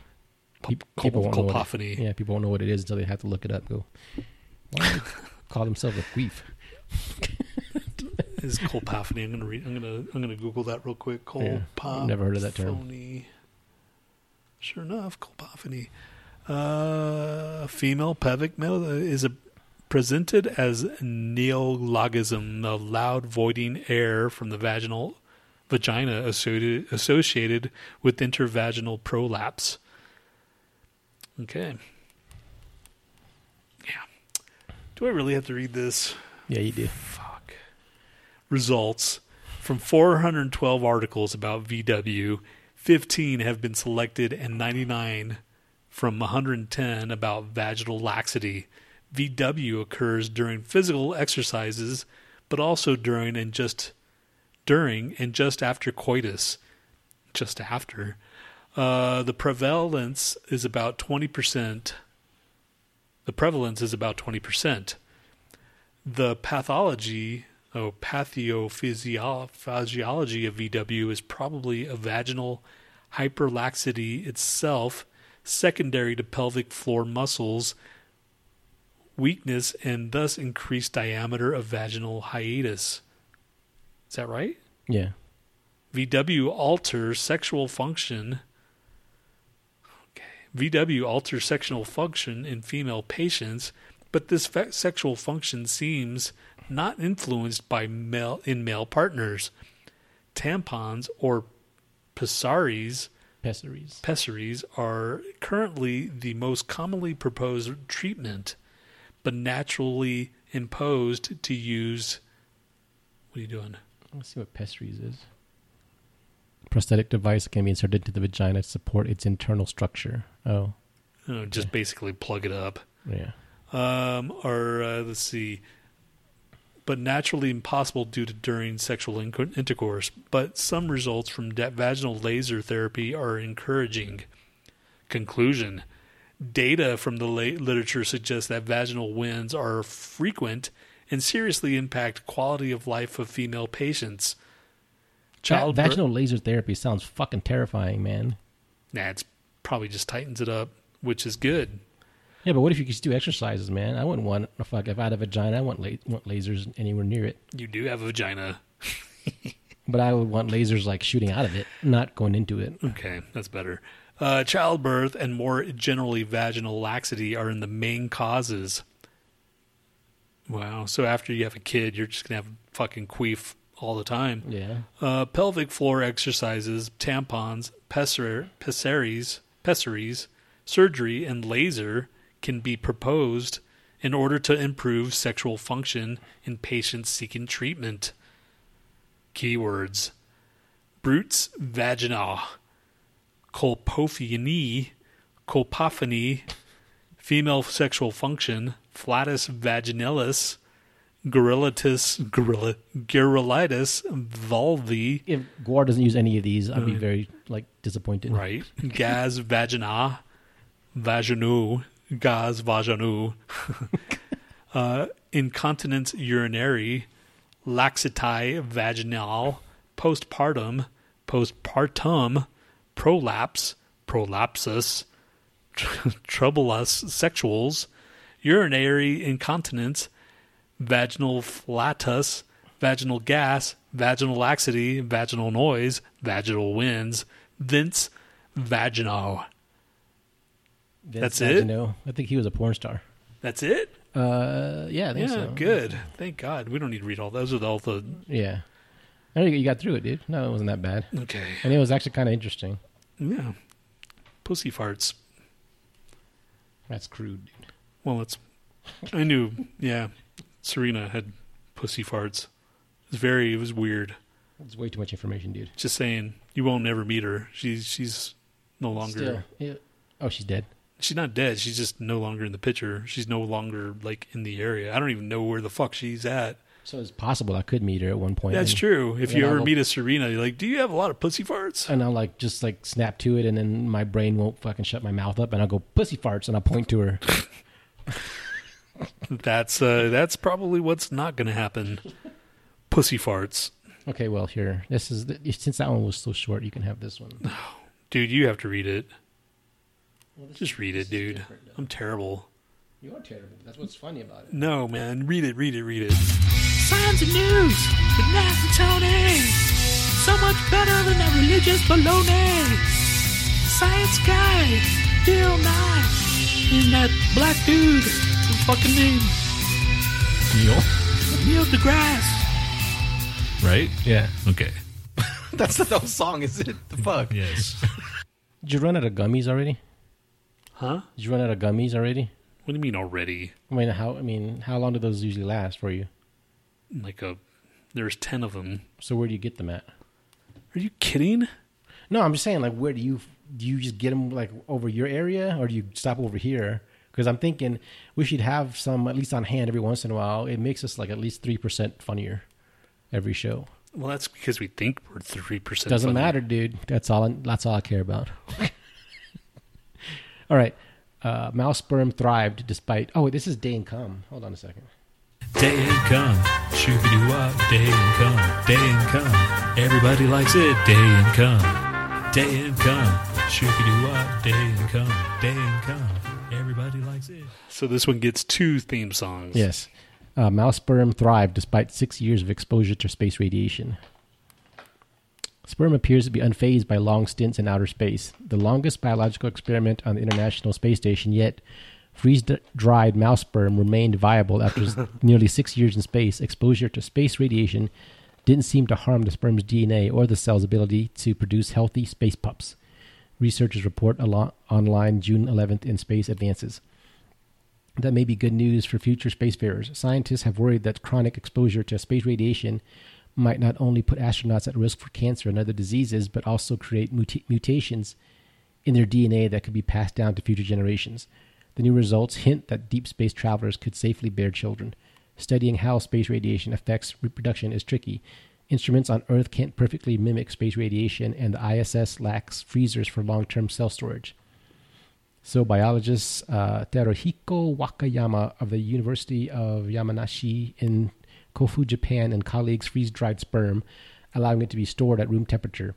Peop- Col- won't know what it- yeah, people won't know what it is until they have to look it up. Go, why call themselves a queef? is colpophony. I'm gonna read. I'm gonna. I'm gonna Google that real quick. Yeah, never heard of that term. Sure enough, colpophony. Uh, female pelvic male is a presented as neologism the loud voiding air from the vaginal vagina associated associated with intervaginal prolapse. Okay. Yeah. Do I really have to read this? Yeah, you do. Fuck. Results from 412 articles about VW, 15 have been selected and 99 from 110 about vaginal laxity. VW occurs during physical exercises, but also during and just during and just after coitus. Just after. Uh, the prevalence is about 20%. The prevalence is about 20%. The pathology, oh, pathophysiology of VW is probably a vaginal hyperlaxity itself, secondary to pelvic floor muscles weakness and thus increased diameter of vaginal hiatus. Is that right? Yeah. VW alters sexual function. Okay. VW alters sexual function in female patients, but this fe- sexual function seems not influenced by male in male partners. Tampons or pessaries Pessaries. pessaries are currently the most commonly proposed treatment, but naturally imposed to use. What are you doing? Let's see what pessaries is. Prosthetic device can be inserted into the vagina to support its internal structure. Oh, Oh, just basically plug it up. yeah. Um, or uh, let's see, but naturally impossible due to during sexual inco- intercourse. But some results from da- vaginal laser therapy are encouraging. Conclusion: Data from the literature suggests that vaginal winds are frequent and seriously impact quality of life of female patients. Child vaginal laser therapy sounds fucking terrifying, man. Nah, it's probably just tightens it up, which is good. Yeah, but what if you could just do exercises, man? I wouldn't want fuck if I had a vagina. I wouldn't la- want lasers anywhere near it. You do have a vagina. But I would want lasers like shooting out of it, not going into it. Okay, that's better. Uh, childbirth and more generally vaginal laxity are in the main causes. Wow. So after you have a kid, you're just going to have fucking queef all the time. Yeah. Uh, pelvic floor exercises, tampons, pessar- pessaries, pessaries, surgery, and laser can be proposed in order to improve sexual function in patients seeking treatment. Keywords. Brutes vagina, colpophony, colpophony, female sexual function, flatus vaginalis, gorilla-tis, gorilla, garrulitis, vulvi, If Gwar doesn't use any of these, I'd be Uh, very like disappointed. right? Gaz vagina, vaginaux, gas vaginaux, uh, incontinence urinary, laxity vaginal, postpartum, postpartum, prolapse, prolapsus, troublous sexuals, urinary incontinence, vaginal flatus, vaginal gas, vaginal laxity, vaginal noise, vaginal winds, vince, vaginal. Vince That's it? I think he was a porn star. That's it? Uh, yeah, I think yeah, so. good. Thank God. We don't need to read all those. Are all the Yeah. You go. You got through it, dude. No, it wasn't that bad. Okay. And it was actually kind of interesting. yeah, pussy farts. That's crude, dude. Well, it's. I knew. Yeah, Serena had pussy farts. It was very. It was weird. It's way too much information, dude. Just saying, you won't never meet her. She's she's no longer. Still, yeah. Oh, she's dead. She's not dead. She's just no longer in the picture. She's no longer like in the area. I don't even know where the fuck she's at. So it's possible I could meet her at one point. That's and- true. If you ever meet a Serena, you're like, "Do you have a lot of pussy farts?" and I'll like just like snap to it, and then my brain won't fucking shut my mouth up, and I'll go pussy farts, and I'll point to her. That's uh, that's probably what's not going to happen. Pussy farts, Okay, well here, this is the, since that one was so short, you can have this one. dude. You have to read it. Just read it, dude. I'm terrible. You are terrible. That's what's funny about it. No, man, read it, read it, read it. Science and news with Nhat and Tony. So much better than that religious baloney. Science guy, Bill Nye, and that black dude, what's his fucking name? Neil. Neil deGrasse. Right? Yeah. Okay. That's the whole song, is it? The fuck? Yes. Did you run out of gummies already? Huh? Did you run out of gummies already? What do you mean already? I mean, how? I mean, how long do those usually last for you? Like a, there's ten of them. So where do you get them at? Are you kidding? No, I'm just saying, like, where do you do you just get them like over your area, or do you stop over here? Because I'm thinking we should have some at least on hand every once in a while. It makes us like at least three percent funnier every show. Well, that's because we think we're three percent. Doesn't matter, dude. That's all. I, that's all I care about. all right. Uh, mouse sperm thrived despite. Oh, wait, this is day and come. Hold on a second. Day and come, shooby doo wop, day and come, day and come. Everybody likes it, day and come, day and come, shooby doo wop, day and come, day and come. Everybody likes it. So this one gets two theme songs. Yes. Uh, mouse sperm thrived despite six years of exposure to space radiation. Sperm appears to be unfazed by long stints in outer space. The longest biological experiment on the International Space Station yet, freeze dried mouse sperm remained viable after nearly six years in space. Exposure to space radiation didn't seem to harm the sperm's DNA or the cell's ability to produce healthy space pups. Researchers report alo- online June 11th in Space Advances. That may be good news for future spacefarers. Scientists have worried that chronic exposure to space radiation might not only put astronauts at risk for cancer and other diseases, but also create muta- mutations in their DNA that could be passed down to future generations. The new results hint that deep space travelers could safely bear children. Studying how space radiation affects reproduction is tricky. Instruments on Earth can't perfectly mimic space radiation, and the ISS lacks freezers for long term cell storage. So, biologist uh, Teruhiko Wakayama of the University of Yamanashi in Kofu, Japan, and colleagues freeze dried sperm, allowing it to be stored at room temperature.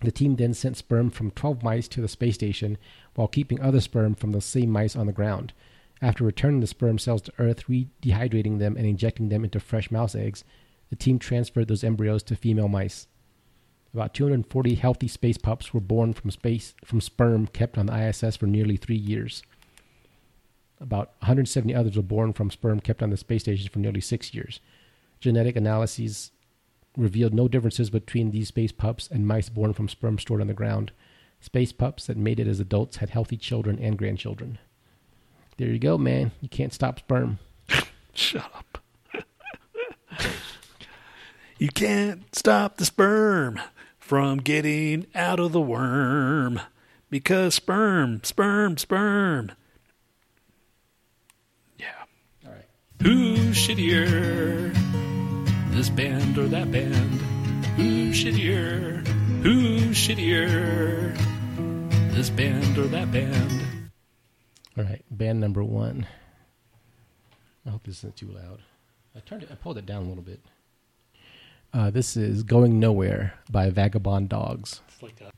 The team then sent sperm from 12 mice to the space station while keeping other sperm from the same mice on the ground. After returning the sperm cells to Earth, redehydrating them, and injecting them into fresh mouse eggs, the team transferred those embryos to female mice. About 240 healthy space pups were born from space from sperm kept on the ISS for nearly three years. About 170 others were born from sperm kept on the space station for nearly six years. Genetic analyses revealed no differences between these space pups and mice born from sperm stored on the ground. Space pups that mated as adults had healthy children and grandchildren. There you go, man. You can't stop sperm. Shut up. you can't stop the sperm from getting out of the worm because sperm, sperm, sperm. Yeah. All right. Who's shittier? This band or that band? Who's shittier? Who's shittier? This band or that band? All right, band number one. I hope this isn't too loud. I turned it. I pulled it down a little bit. Uh, this is "Going Nowhere" by Vagabond Dogs. It's like a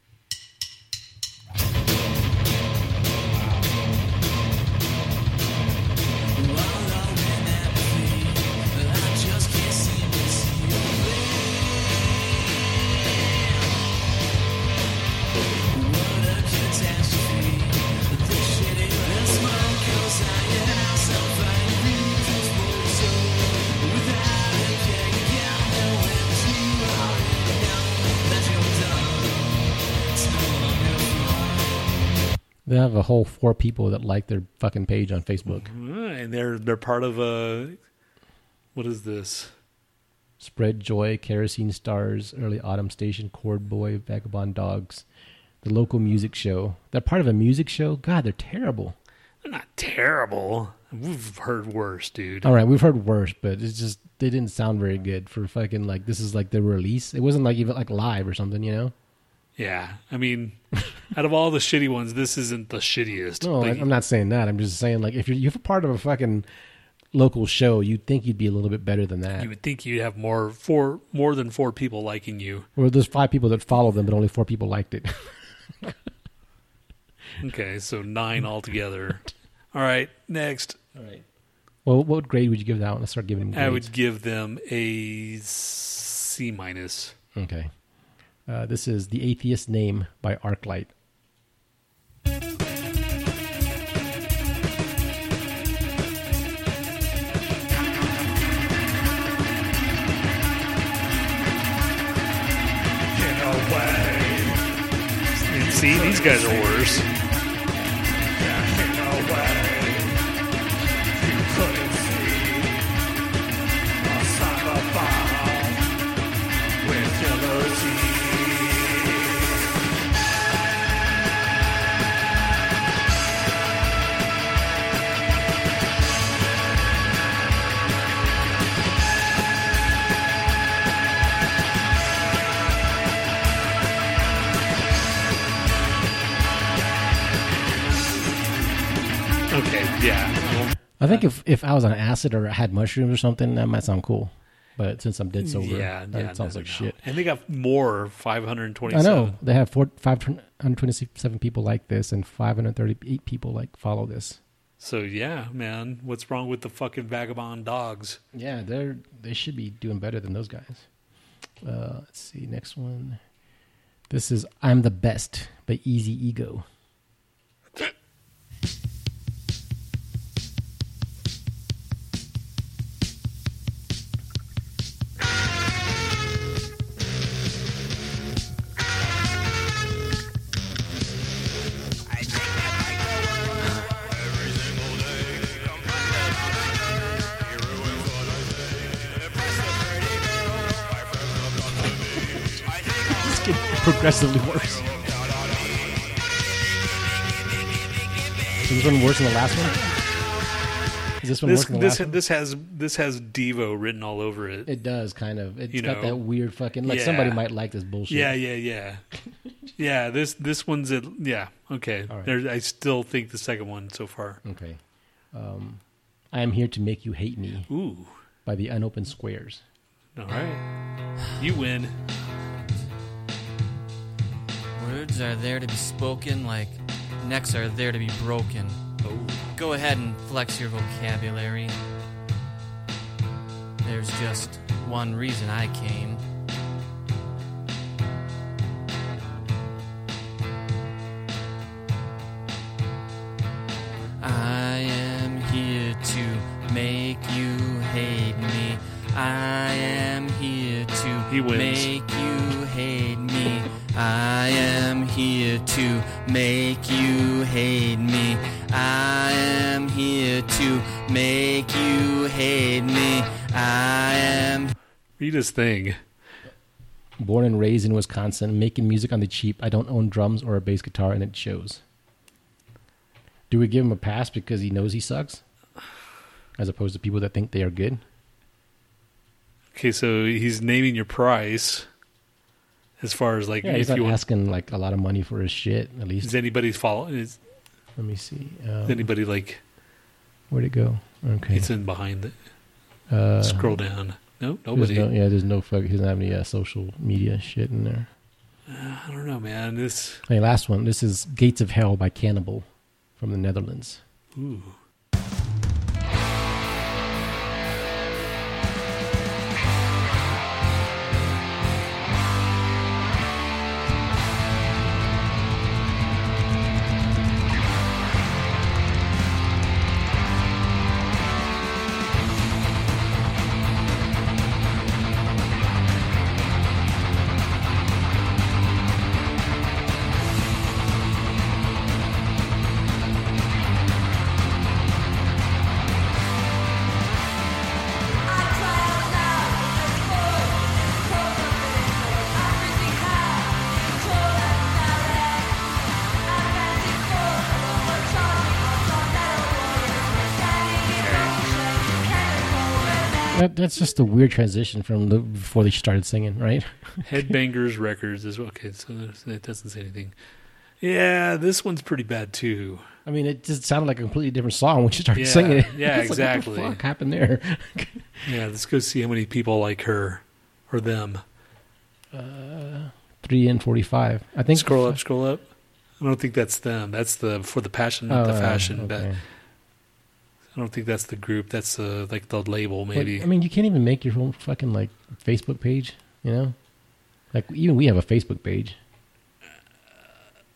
They have a whole four people that like their fucking page on Facebook. Ah, and they're they're part of a what is this? Spread Joy, Kerosene Stars, Early Autumn Station, Chord Boy, Vagabond Dogs, the local music show. They're part of a music show. God, they're terrible. They're not terrible. We've heard worse, dude. All right, we've heard worse, but it's just they didn't sound very good for fucking like this is like the release. It wasn't like even like live or something, you know. Yeah, I mean, out of all the shitty ones, this isn't the shittiest. No, Like, I'm not saying that. I'm just saying like if you're you're part of a fucking local show, you'd think you'd be a little bit better than that. you would think you'd have more four more than four people liking you. Well, there's five people that follow them, but only four people liked it. Okay, so nine altogether. All right, next. All right. Well, what grade would you give that one? Let's start giving them I would give them a C minus. Okay. Uh, this is The Atheist Name by Arclight. See, these guys are worse. I think if, if I was on acid or had mushrooms or something, that might sound cool. But since I'm dead sober, Yeah, that yeah, sounds no, like no. shit. And they got more 527. I know they have four, 527 people like this and 538 people like follow this. So yeah, man, what's wrong with the fucking vagabond dogs? Yeah, they're they should be doing better than those guys. Uh, let's see, next one. This is "I'm the Best" by Easy Ego. progressively worse. Is this one worse than the last one? Is this one this worse than the this last one? this has this has Devo written all over it. It does kind of. It's You got know? that weird fucking like Yeah. somebody might like this bullshit. Yeah, yeah, yeah, yeah. This this one's it. Yeah, okay. Right. There, I still think the second one so far. Okay. Um, I am here to make you hate me. Ooh. By the unopened squares. All right, you win. Words are there to be spoken like necks are there to be broken. Oh. Go ahead and flex your vocabulary. There's just one reason I came. I am here to make you hate me. I am here to He make you hate me. I am here to make you hate me. I am here to make you hate me. I am Read his thing. Born and raised in Wisconsin, making music on the cheap. I don't own drums or a bass guitar, and it shows. Do we give him a pass because he knows he sucks, as opposed to people that think they are good? Okay, so he's naming your price. As far as like, Yeah, he's if not asking like a lot of money for his shit. At least. is anybody following? Is, Let me see. is Um, anybody like? Where'd it go? Okay. It's in behind it. Uh, Scroll down. No, there's nobody. no- yeah, there's no fuck. He doesn't have any uh, social media shit in there. Uh, I don't know, man. This. Okay, last one. This is Gates of Hell by Cannibal from the Netherlands. Ooh. That, that's just a weird transition from the before they started singing, right? Headbangers Records is okay. So it doesn't say anything. Yeah, this one's pretty bad too. I mean, it just sounded like a completely different song when she started Yeah, singing it. yeah, It's like, exactly. what the fuck happened there? Yeah, let's go see how many people like her or them. Uh, three and forty-five. I think. Scroll up, scroll up. I don't think that's them. That's the for the passion, not Oh, the fashion. But okay. I don't think that's the group. That's uh, like the label, maybe. I mean, you can't even make your own fucking like Facebook page. You know, like even we have a Facebook page.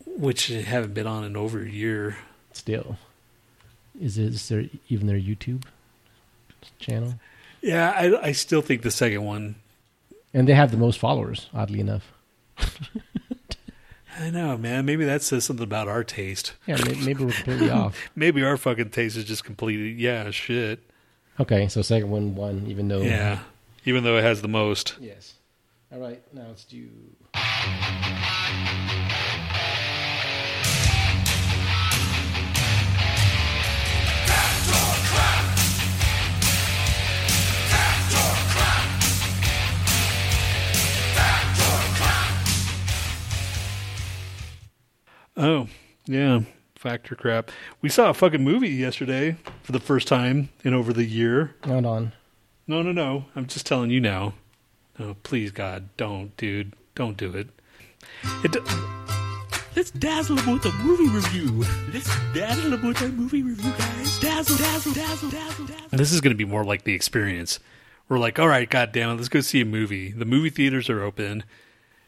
which I haven't been on in over a year. Still, is it is there even their YouTube channel? Yeah, I, I still think the second one. And they have the most followers, oddly enough. I know, man. Maybe that says something about our taste. Yeah, may- maybe we're completely off. Maybe our fucking taste is just completely yeah, shit. Okay, so second one won, even though. Yeah, even though it has the most. Yes. All right, now let's do. Oh, yeah. Factor crap. We saw a fucking movie yesterday for the first time in over the year. Hold on. No, no, no. I'm just telling you now. No, please, God, don't, dude. Don't do it. It. d- Let's dazzle them with a movie review. Let's dazzle them with a movie review, guys. Dazzle, dazzle, dazzle, dazzle, dazzle. This is going to be more like the experience. We're like, all right, God damn it, let's go see a movie. The movie theaters are open,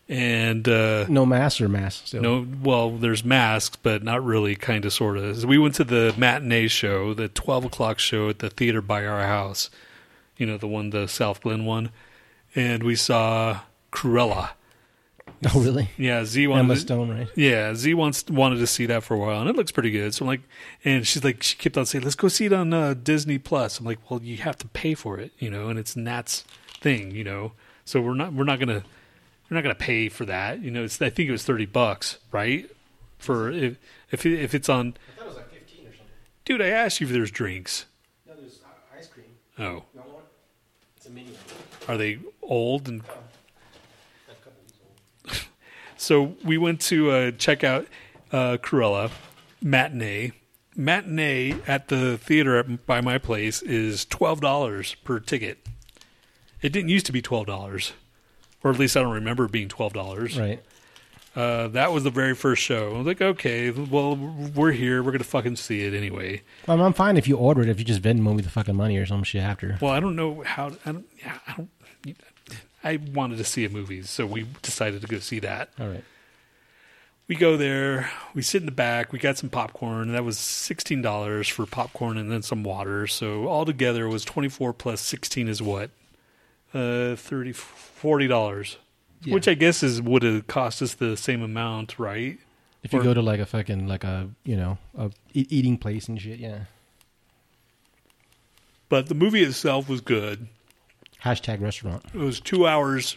and uh, No mask or mask. Still. no, well, there's masks, but not really, kind of, sort of. We went to the matinee show, the twelve o'clock show at the theater by our house. You know, the one, the Southglenn one, and we saw Cruella. Oh, really? Yeah, Z wanted Emma Stone, right? Yeah, Z wants wanted to see that for a while, and it looks pretty good. So I'm like, and she's like, she kept on saying, "Let's go see it on uh, Disney Plus." I'm like, "Well, you have to pay for it, you know, and it's Nhat's thing, you know. So we're not we're not gonna we're not gonna pay for that, you know. It's I think it was thirty bucks, right? For if if if it's on. I thought it was like 15 or something. Dude, I asked you if there's drinks. No, there's, ice cream. Oh, It's a mini. are they old and? Oh. Old. so we went to uh, check out uh, Cruella matinee. Matinee at the theater at, by my place is twelve dollars per ticket. It didn't used to be twelve dollars, or at least I don't remember it being twelve dollars. Right. Uh, that was the very first show. I was like, okay, well, we're here. We're gonna fucking see it anyway. Well, I'm fine if you order it. If you just Venmo me the fucking money or some shit after. Well, I don't know how. I don't. Yeah, I don't. I wanted to see a movie, so we decided to go see that. All right. We go there. We sit in the back. We got some popcorn. That was sixteen dollars for popcorn and then some water. So altogether it was twenty four plus sixteen is what? Uh, thirty forty dollars, Yeah. which I guess is would have cost us the same amount, right? If you Or- go to like a fucking like a you know a e- eating place and shit, yeah. But the movie itself was good. Hashtag restaurant. It was two hours,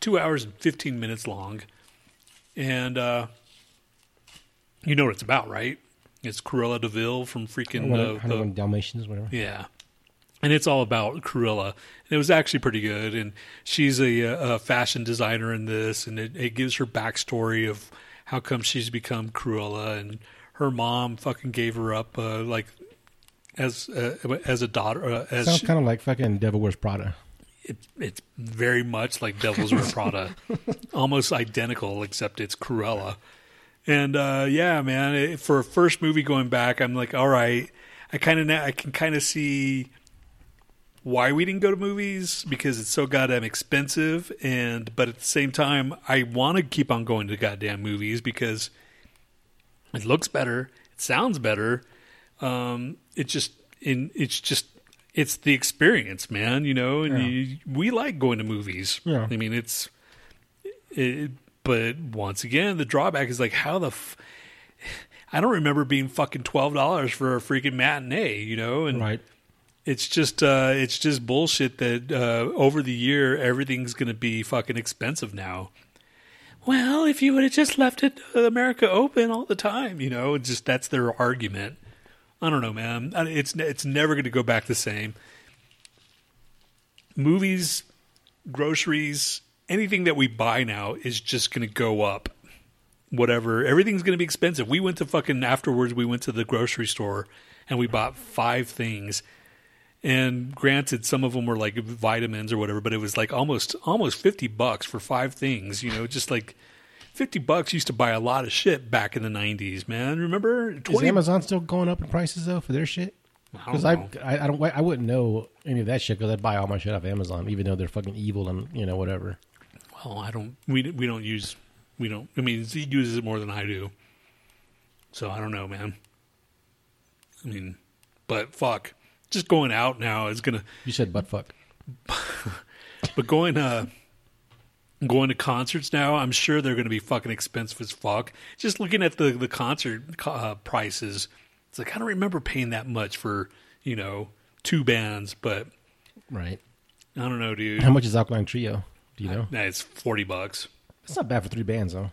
two hours and fifteen minutes long, and uh, you know what it's about, right? It's Cruella de Vil from freaking uh, 101 the- Dalmatians, whatever. yeah, and it's all about Cruella. And it was actually pretty good, and she's a, a fashion designer in this, and it, it gives her backstory of how come she's become Cruella, and her mom fucking gave her up, uh, like as uh, as a daughter, uh, as Sounds kind of like fucking Devil Wears Prada. it, it's very much like Devil's Wear Prada, almost identical, except it's Cruella. And uh, yeah, man, it, for a first movie going back, I'm like, all right, I kind of I can kind of see why we didn't go to movies because it's so goddamn expensive, and but at the same time, I want to keep on going to goddamn movies because it looks better, it sounds better. Um, it just in it's just it's the experience, man. You know, and Yeah. you, we like going to movies. Yeah. I mean, it's it, but once again, the drawback is like how the. F- I don't remember being fucking twelve dollars for a freaking matinee, you know, and Right. It's just uh, it's just bullshit that uh, over the year everything's going to be fucking expensive now. Well, if you would have just left it uh, America open all the time, you know, just that's their argument. I don't know, man. It's it's never going to go back the same. Movies, groceries, anything that we buy now is just going to go up. Whatever, everything's going to be expensive. We went to fucking afterwards. We went to the grocery store and we bought five things. And granted, some of them were like vitamins or whatever, but it was like almost almost fifty bucks for five things. You know, just like fifty bucks used to buy a lot of shit back in the nineties. Man, remember? Is Amazon still going up in prices though for their shit? Because I, I, I don't, I wouldn't know any of that shit because I buy all my shit off Amazon, even though they're fucking evil and you know whatever. Well, I don't. We we don't use. We don't. I mean, Z uses it more than I do. So I don't know, man. I mean, but fuck, just going out now is gonna. You said butt fuck. But going uh going to concerts now, I'm sure they're going to be fucking expensive as fuck. Just looking at the the concert uh, prices, it's like I don't remember paying that much for you know two bands, but Right. I don't know, dude. How much is Alkaline Trio? Do you know? Nah, it's forty bucks. It's not bad for three bands though.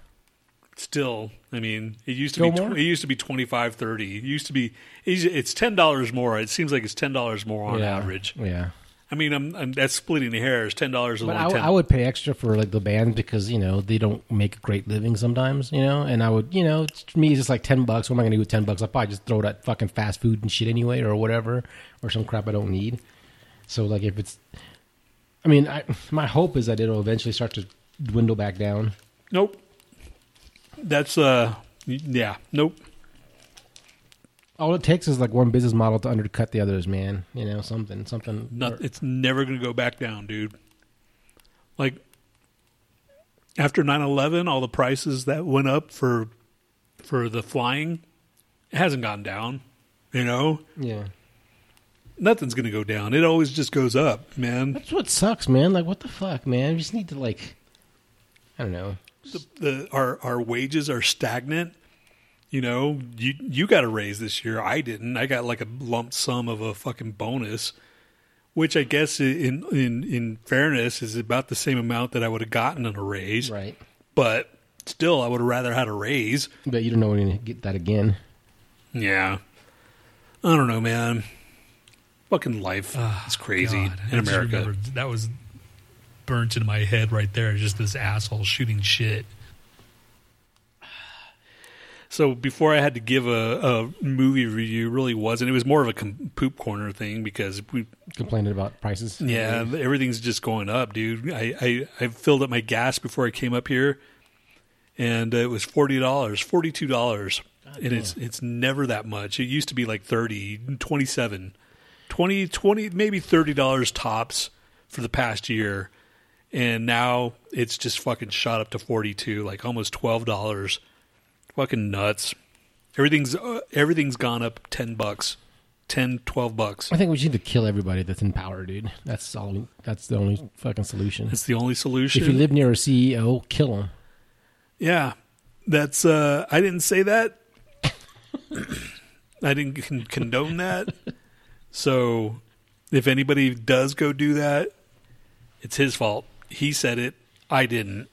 Still, I mean, it used to Still be more? tw- it used to be twenty five thirty. It used to be it's- it's ten dollars more. It seems like it's ten dollars more on yeah. average. Yeah. I mean, I'm, I'm that's splitting the hairs. Ten dollars is But I, 10. I would pay extra for like the band because you know they don't make a great living sometimes, you know. And I would, you know, it's, to me it's just like ten bucks. What am I going to do with ten bucks? I'll probably just throw that fucking fast food and shit anyway, or whatever, or some crap I don't need. So like if it's, I mean, I, my hope is that it'll eventually start to dwindle back down. Nope. That's uh, yeah, nope. All it takes is like one business model to undercut the others, man. You know, something, something. Not, it's never going to go back down, dude. Like after 9/11, all the prices that went up for for the flying, it hasn't gone down. You know, Yeah. nothing's going to go down. It always just goes up, man. That's what sucks, man. Like, what the fuck, man? We just need to like, I don't know. The, the our our wages are stagnant. You know, you you got a raise this year. I didn't. I got like a lump sum of a fucking bonus, which I guess in in in fairness is about the same amount that I would have gotten in a raise. Right. But still, I would have rather had a raise. But you don't know when you're gonna get that again. Yeah. I don't know, man. Fucking life is crazy Ah, God, in America. remembered That was burnt into my head right there. Just this asshole shooting shit. So before I had to give a, a movie review, really wasn't. It was more of a com- poop corner thing because we complained about prices. Yeah, everything's just going up, dude. I, I, I filled up my gas before I came up here, and uh, it was forty dollars, forty two dollars, and it's it's never that much. It used to be like 30, 27, 20, 20 maybe thirty dollars tops for the past year, and now it's just fucking shot up to forty two, like almost twelve dollars. Fucking nuts. Everything's uh, everything's gone up ten bucks, 10, 12 bucks. I think we need to kill everybody that's in power, dude. That's all. That's the only fucking solution. It's the only solution. If you live near a CEO, kill him. Yeah, that's. uh I didn't say that. I didn't con- condone that. So, if anybody does go do that, it's his fault. He said it. I didn't.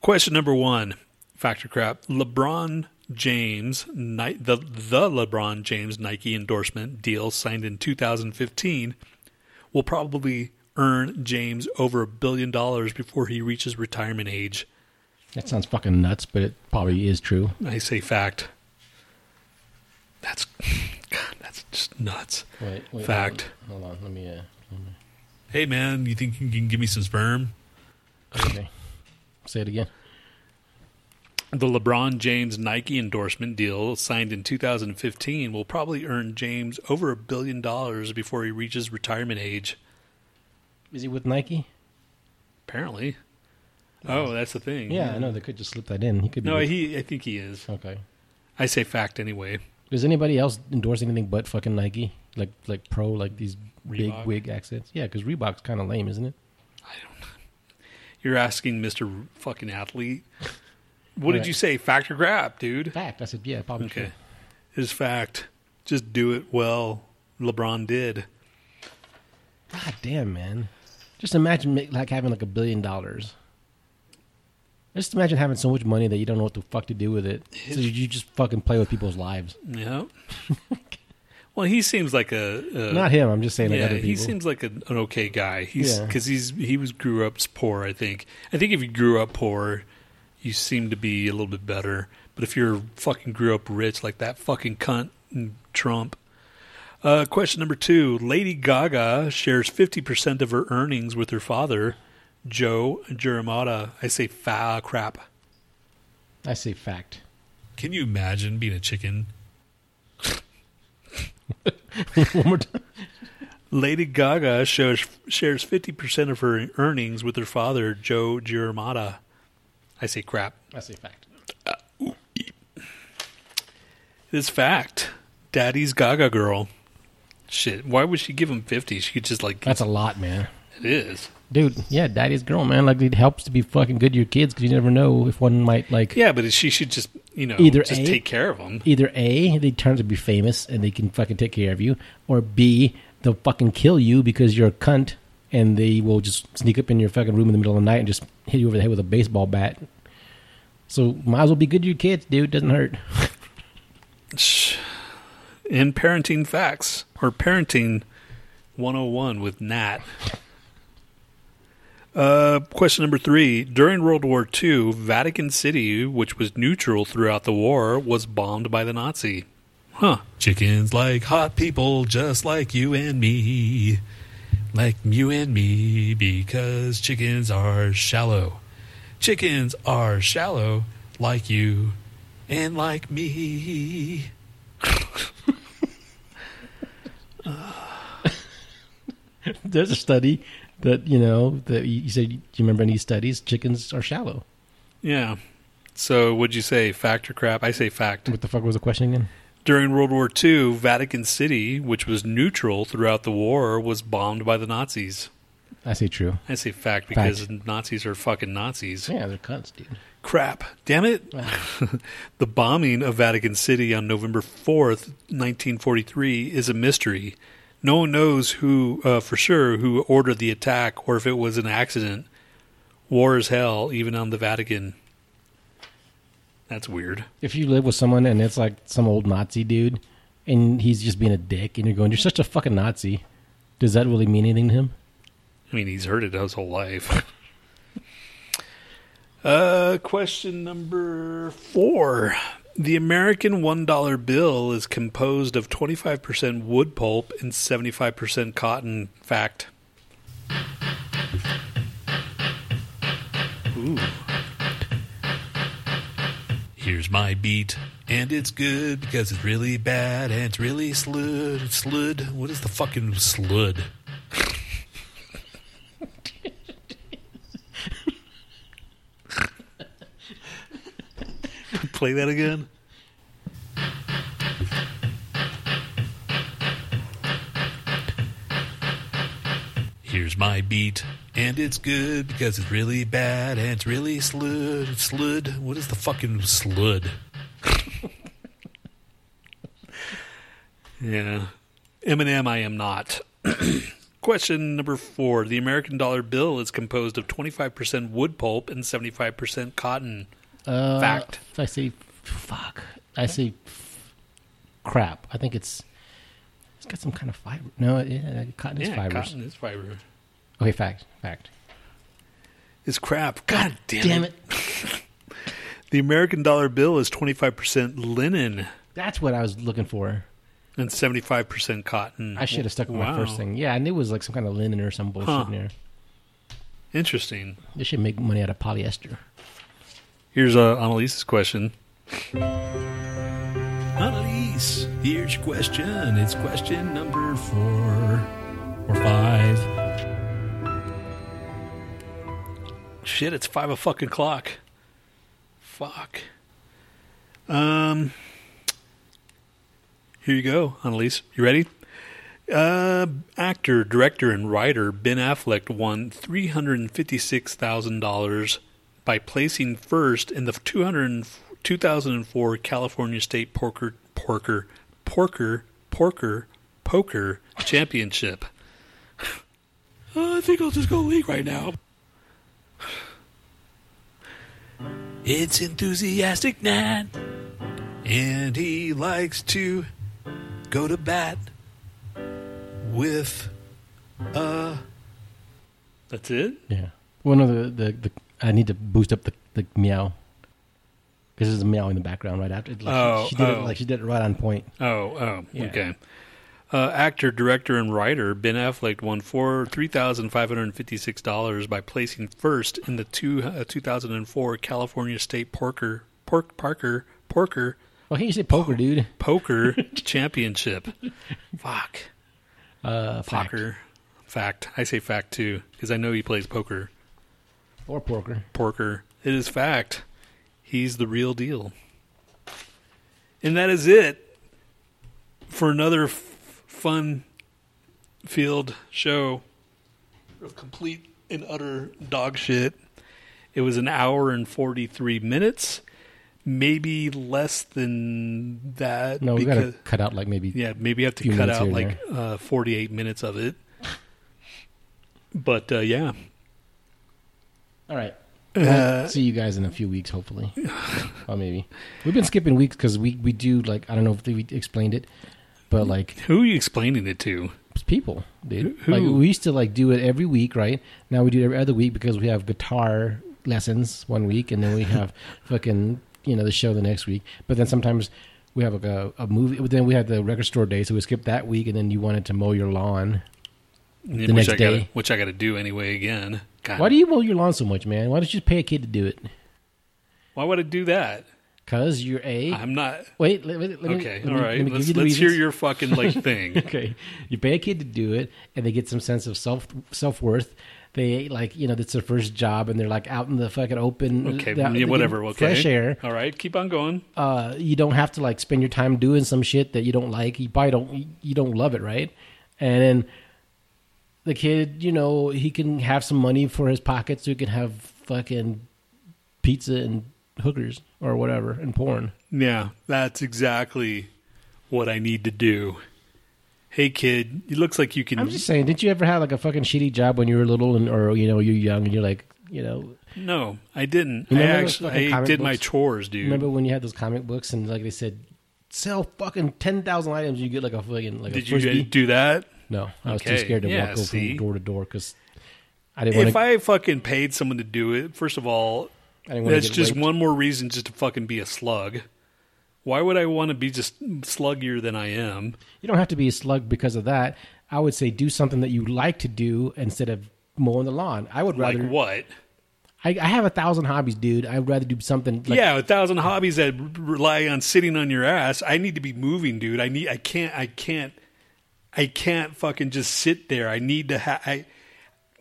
Question number one: Factor crap. LeBron James, the the LeBron James Nike endorsement deal signed in 2015 will probably earn James over a billion dollars before he reaches retirement age. That sounds fucking nuts, but it probably is true. I say fact. That's God, that's just nuts. Wait, wait, fact. Hold on, hold on. let me. Uh, let me- Hey man, you think you can give me some sperm? okay. Say it again. The LeBron James Nike endorsement deal signed in 2015 will probably earn James over a billion dollars before he reaches retirement age. Is he with Nike? Apparently. Oh, that's the thing. Yeah, I know they could just slip that in. He could be. No, with- he. I think he is. Okay. I say fact anyway. Does anybody else endorse anything but fucking Nike? Like like pro, like these big wig accents? Yeah, because Reebok's kind of lame, isn't it? I don't. know. You're asking Mister Fucking Athlete. What did Right. you say? Fact or crap, dude? Fact. I said yeah, probably Okay. true. It's fact. Just do it well. LeBron did. God damn, man. Just imagine like having like a billion dollars. Just imagine having so much money that you don't know what the fuck to do with it. So you, you just fucking play with people's lives. Yeah. well, he seems like a, a Not him, I'm just saying, like, yeah, other he seems like an, an okay guy. He's Yeah. because he's he was grew up poor. I think. I think if you grew up poor, you seem to be a little bit better. But if you're fucking grew up rich like that fucking cunt Trump. Uh, question number two: Lady Gaga shares fifty percent of her earnings with her father, Joe Germanotta. I say fa crap. I say fact. Can you imagine being a chicken? One more time. Lady Gaga shares shares fifty percent of her earnings with her father, Joe Germanotta. I say crap. I say fact. Uh, it's fact. Daddy's Gaga girl. Shit. Why would she give him fifty? She could just like. That's a lot, man. It is. Dude, yeah, daddy's girl, man. Like it helps to be fucking good to your kids because you never know if one might like Yeah, but she should just you know either just a, take care of them. Either a they turn to be famous and they can fucking take care of you, or b they'll fucking kill you because you're a cunt and they will just sneak up in your fucking room in the middle of the night and just hit you over the head with a baseball bat. So might as well be good to your kids, dude. Doesn't hurt. In parenting facts or parenting 101 with Nhat. Uh, question number three. During World War II, Vatican City, which was neutral throughout the war, was bombed by the Nazi. Huh. Chickens like hot people, just like you and me. Like you and me, because chickens are shallow. Chickens are shallow, like you and like me. There's a study that you know that you said. Do you remember any studies? Chickens are shallow. Yeah. So, would you say fact or crap? I say fact. What the fuck was the question again? During World War II, Vatican City, which was neutral throughout the war, was bombed by the Nazis. I say true. I say fact because Nazis are fucking Nazis. Yeah, they're cunts, dude. Crap. Damn it. the bombing of Vatican City on November 4th, 1943 is a mystery. No one knows who uh, for sure who ordered the attack or if it was an accident. War is hell even on the Vatican. That's weird. If you live with someone and it's like some old Nazi dude, and he's just being a dick, and you're going, "You're such a fucking Nazi." Does that really mean anything to him? I mean, he's heard it his whole life. uh, question number four. The American $1 bill is composed of 25% wood pulp and 75% cotton. Fact. Ooh. Here's my beat, and it's good because it's really bad and it's really slud. Slud? What is the fucking slud? Play that again. Here's my beat, and it's good because it's really bad and it's really slud. Slud? What is the fucking slud? yeah. Eminem, I am not. Question number four. The American dollar bill is composed of 25% wood pulp and 75% cotton. Uh, Fact. I say fuck. I say crap. I think it's it's got some kind of fiber. No, yeah, cotton is Yeah, fibers. cotton is fiber. Okay, fact. Fact. It's crap. God damn, Damn it. the American dollar bill is 25% linen That's what I was looking for. and 75% cotton. I should have stuck with my first thing. Yeah, I knew it was like some kind of linen or some bullshit Huh. in there. Interesting. They should make money out of polyester. Here's uh, Annalise's question. Annalise, here's your question. It's question number four or five. Shit, it's five fucking clock. Fuck. Um. Here you go, Annalise. You ready? Uh, actor, director, and writer Ben Affleck won three hundred fifty-six thousand dollars by placing first in the 200, 2004 California State Poker Porker Porker Porker Poker Championship. I think I'll just go league right now. It's enthusiastic Nhat, and he likes to go to bat with uh. That's it. Yeah. one of the, the, the I need to boost up the, the meow because there's a meow in the background right after. Like, she- Oh, she, did oh. it like she did it right on point. Oh, oh, Yeah. okay. Uh, actor, director, and writer Ben Affleck won four three thousand five hundred fifty six dollars by placing first in the two uh, two thousand and four California State Porker Pork Parker Porker. Well, he said poker, dude. Poker Championship. Fuck. Uh, fact. Poker. Fact. I say fact too because I know he plays poker. Or porker. Porker. It is fact. He's the real deal. And that is it for another f- fun field show of complete and utter dog shit. It was an hour and 43 minutes. Maybe less than that. No, we got to cut out like maybe. yeah, maybe you have to cut out like uh, 48 minutes of it. But uh, yeah, All right. Uh, see you guys in a few weeks, hopefully. or maybe we've been skipping weeks because we we do like I don't know if we explained it, but like who are you explaining it to? people, dude. Who- Like we used to like do it every week, right? Now we do it every other week because we have guitar lessons one week, and then we have fucking you know the show the next week. But then sometimes we have like a, a movie. But then we had the record store day, so we skipped that week, and then you wanted to mow your lawn the which next I gotta, day. which I got to do anyway again. God, Why do you mow your lawn so much, man? Why don't you just pay a kid to do it? Why would I do that? Cause you're a. I'm not. Wait, let, me- let me- Okay, let me- right. let me let's hear your fucking like thing. okay, you pay a kid to do it, and they get some sense of self self worth. They like you know it's their first job, and they're like out in the fucking open. Okay, yeah, whatever. Okay, fresh air. All right, keep on going. Uh, you don't have to like spend your time doing some shit that you don't like. You probably don't. You don't love it, right? And then the kid, you know, he can have some money for his pocket, so he can have fucking pizza and hookers or whatever and porn. Yeah, that's exactly what I need to do. Hey, kid, it looks like you can. I'm just saying, didn't you ever have like a fucking shitty job when you were little and or you know you're young and you're like you know No, I didn't. I actually I did my chores, dude. Remember when you had those comic books and like they said sell fucking ten thousand items. You get like a fucking like Did a frisbee. you do that? No, I was too scared to Yeah, walk see? door to door because I didn't want If. I fucking paid someone to do it, first of all, I didn't that's just raped. one more reason just to fucking be a slug. Why would I want to be just sluggier than I am? You don't have to be a slug because of that. I would say do something that you like to do instead of mowing the lawn. I would Like rather. what? I, I have a thousand hobbies, dude. I'd rather do something. Like, yeah, a thousand hobbies that rely on sitting on your ass. I need to be moving, dude. I need. I can't. I can't. I can't fucking just sit there. I need to have. I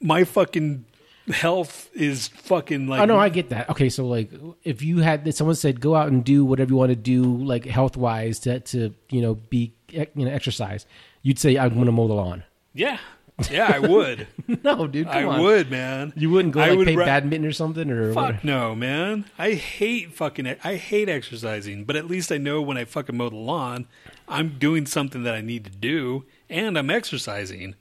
my fucking health is fucking like. oh no, I get that. Okay, so like, if you had someone said go out and do whatever you want to do, like health wise, to to you know be you know exercise, you'd say I'm going to mow the lawn. Yeah, yeah, I would. no, dude, I on. would, man. You wouldn't go I like would play ra- badminton or something, or Fuck what? no, man. I hate fucking. I hate exercising, but at least I know when I fucking mow the lawn, I'm doing something that I need to do, and I'm exercising.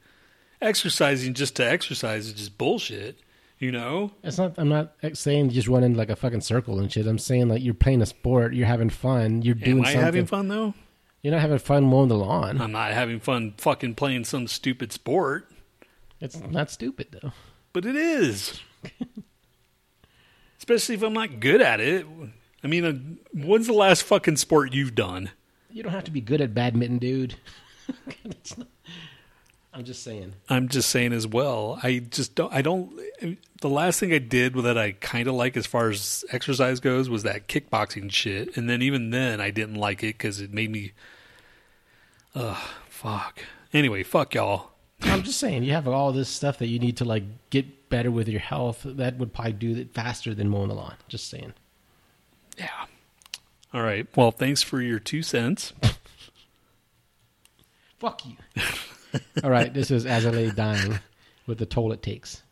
Exercising just to exercise is just bullshit. You know? It's not. I'm not saying you just run in like a fucking circle and shit. I'm saying like you're playing a sport, you're having fun, you're doing Am I something. having fun though? You're not having fun mowing the lawn. I'm not having fun fucking playing some stupid sport. It's not stupid though. But it is. Especially if I'm not good at it. I mean, uh, when's the last fucking sport you've done? You don't have to be good at badminton, dude. Not- I'm just saying. I'm just saying as well. I just don't. I don't. The last thing I did that I kind of like as far as exercise goes was that kickboxing shit, and then even then I didn't like it because it made me. Ugh, fuck. Anyway, fuck y'all. I'm just saying you have all this stuff that you need to like get better with your health. That would probably do it faster than mowing the lawn. Just saying. Yeah. All right. Well, thanks for your two cents. Fuck you. all right, this is Lay Dying with the toll it takes.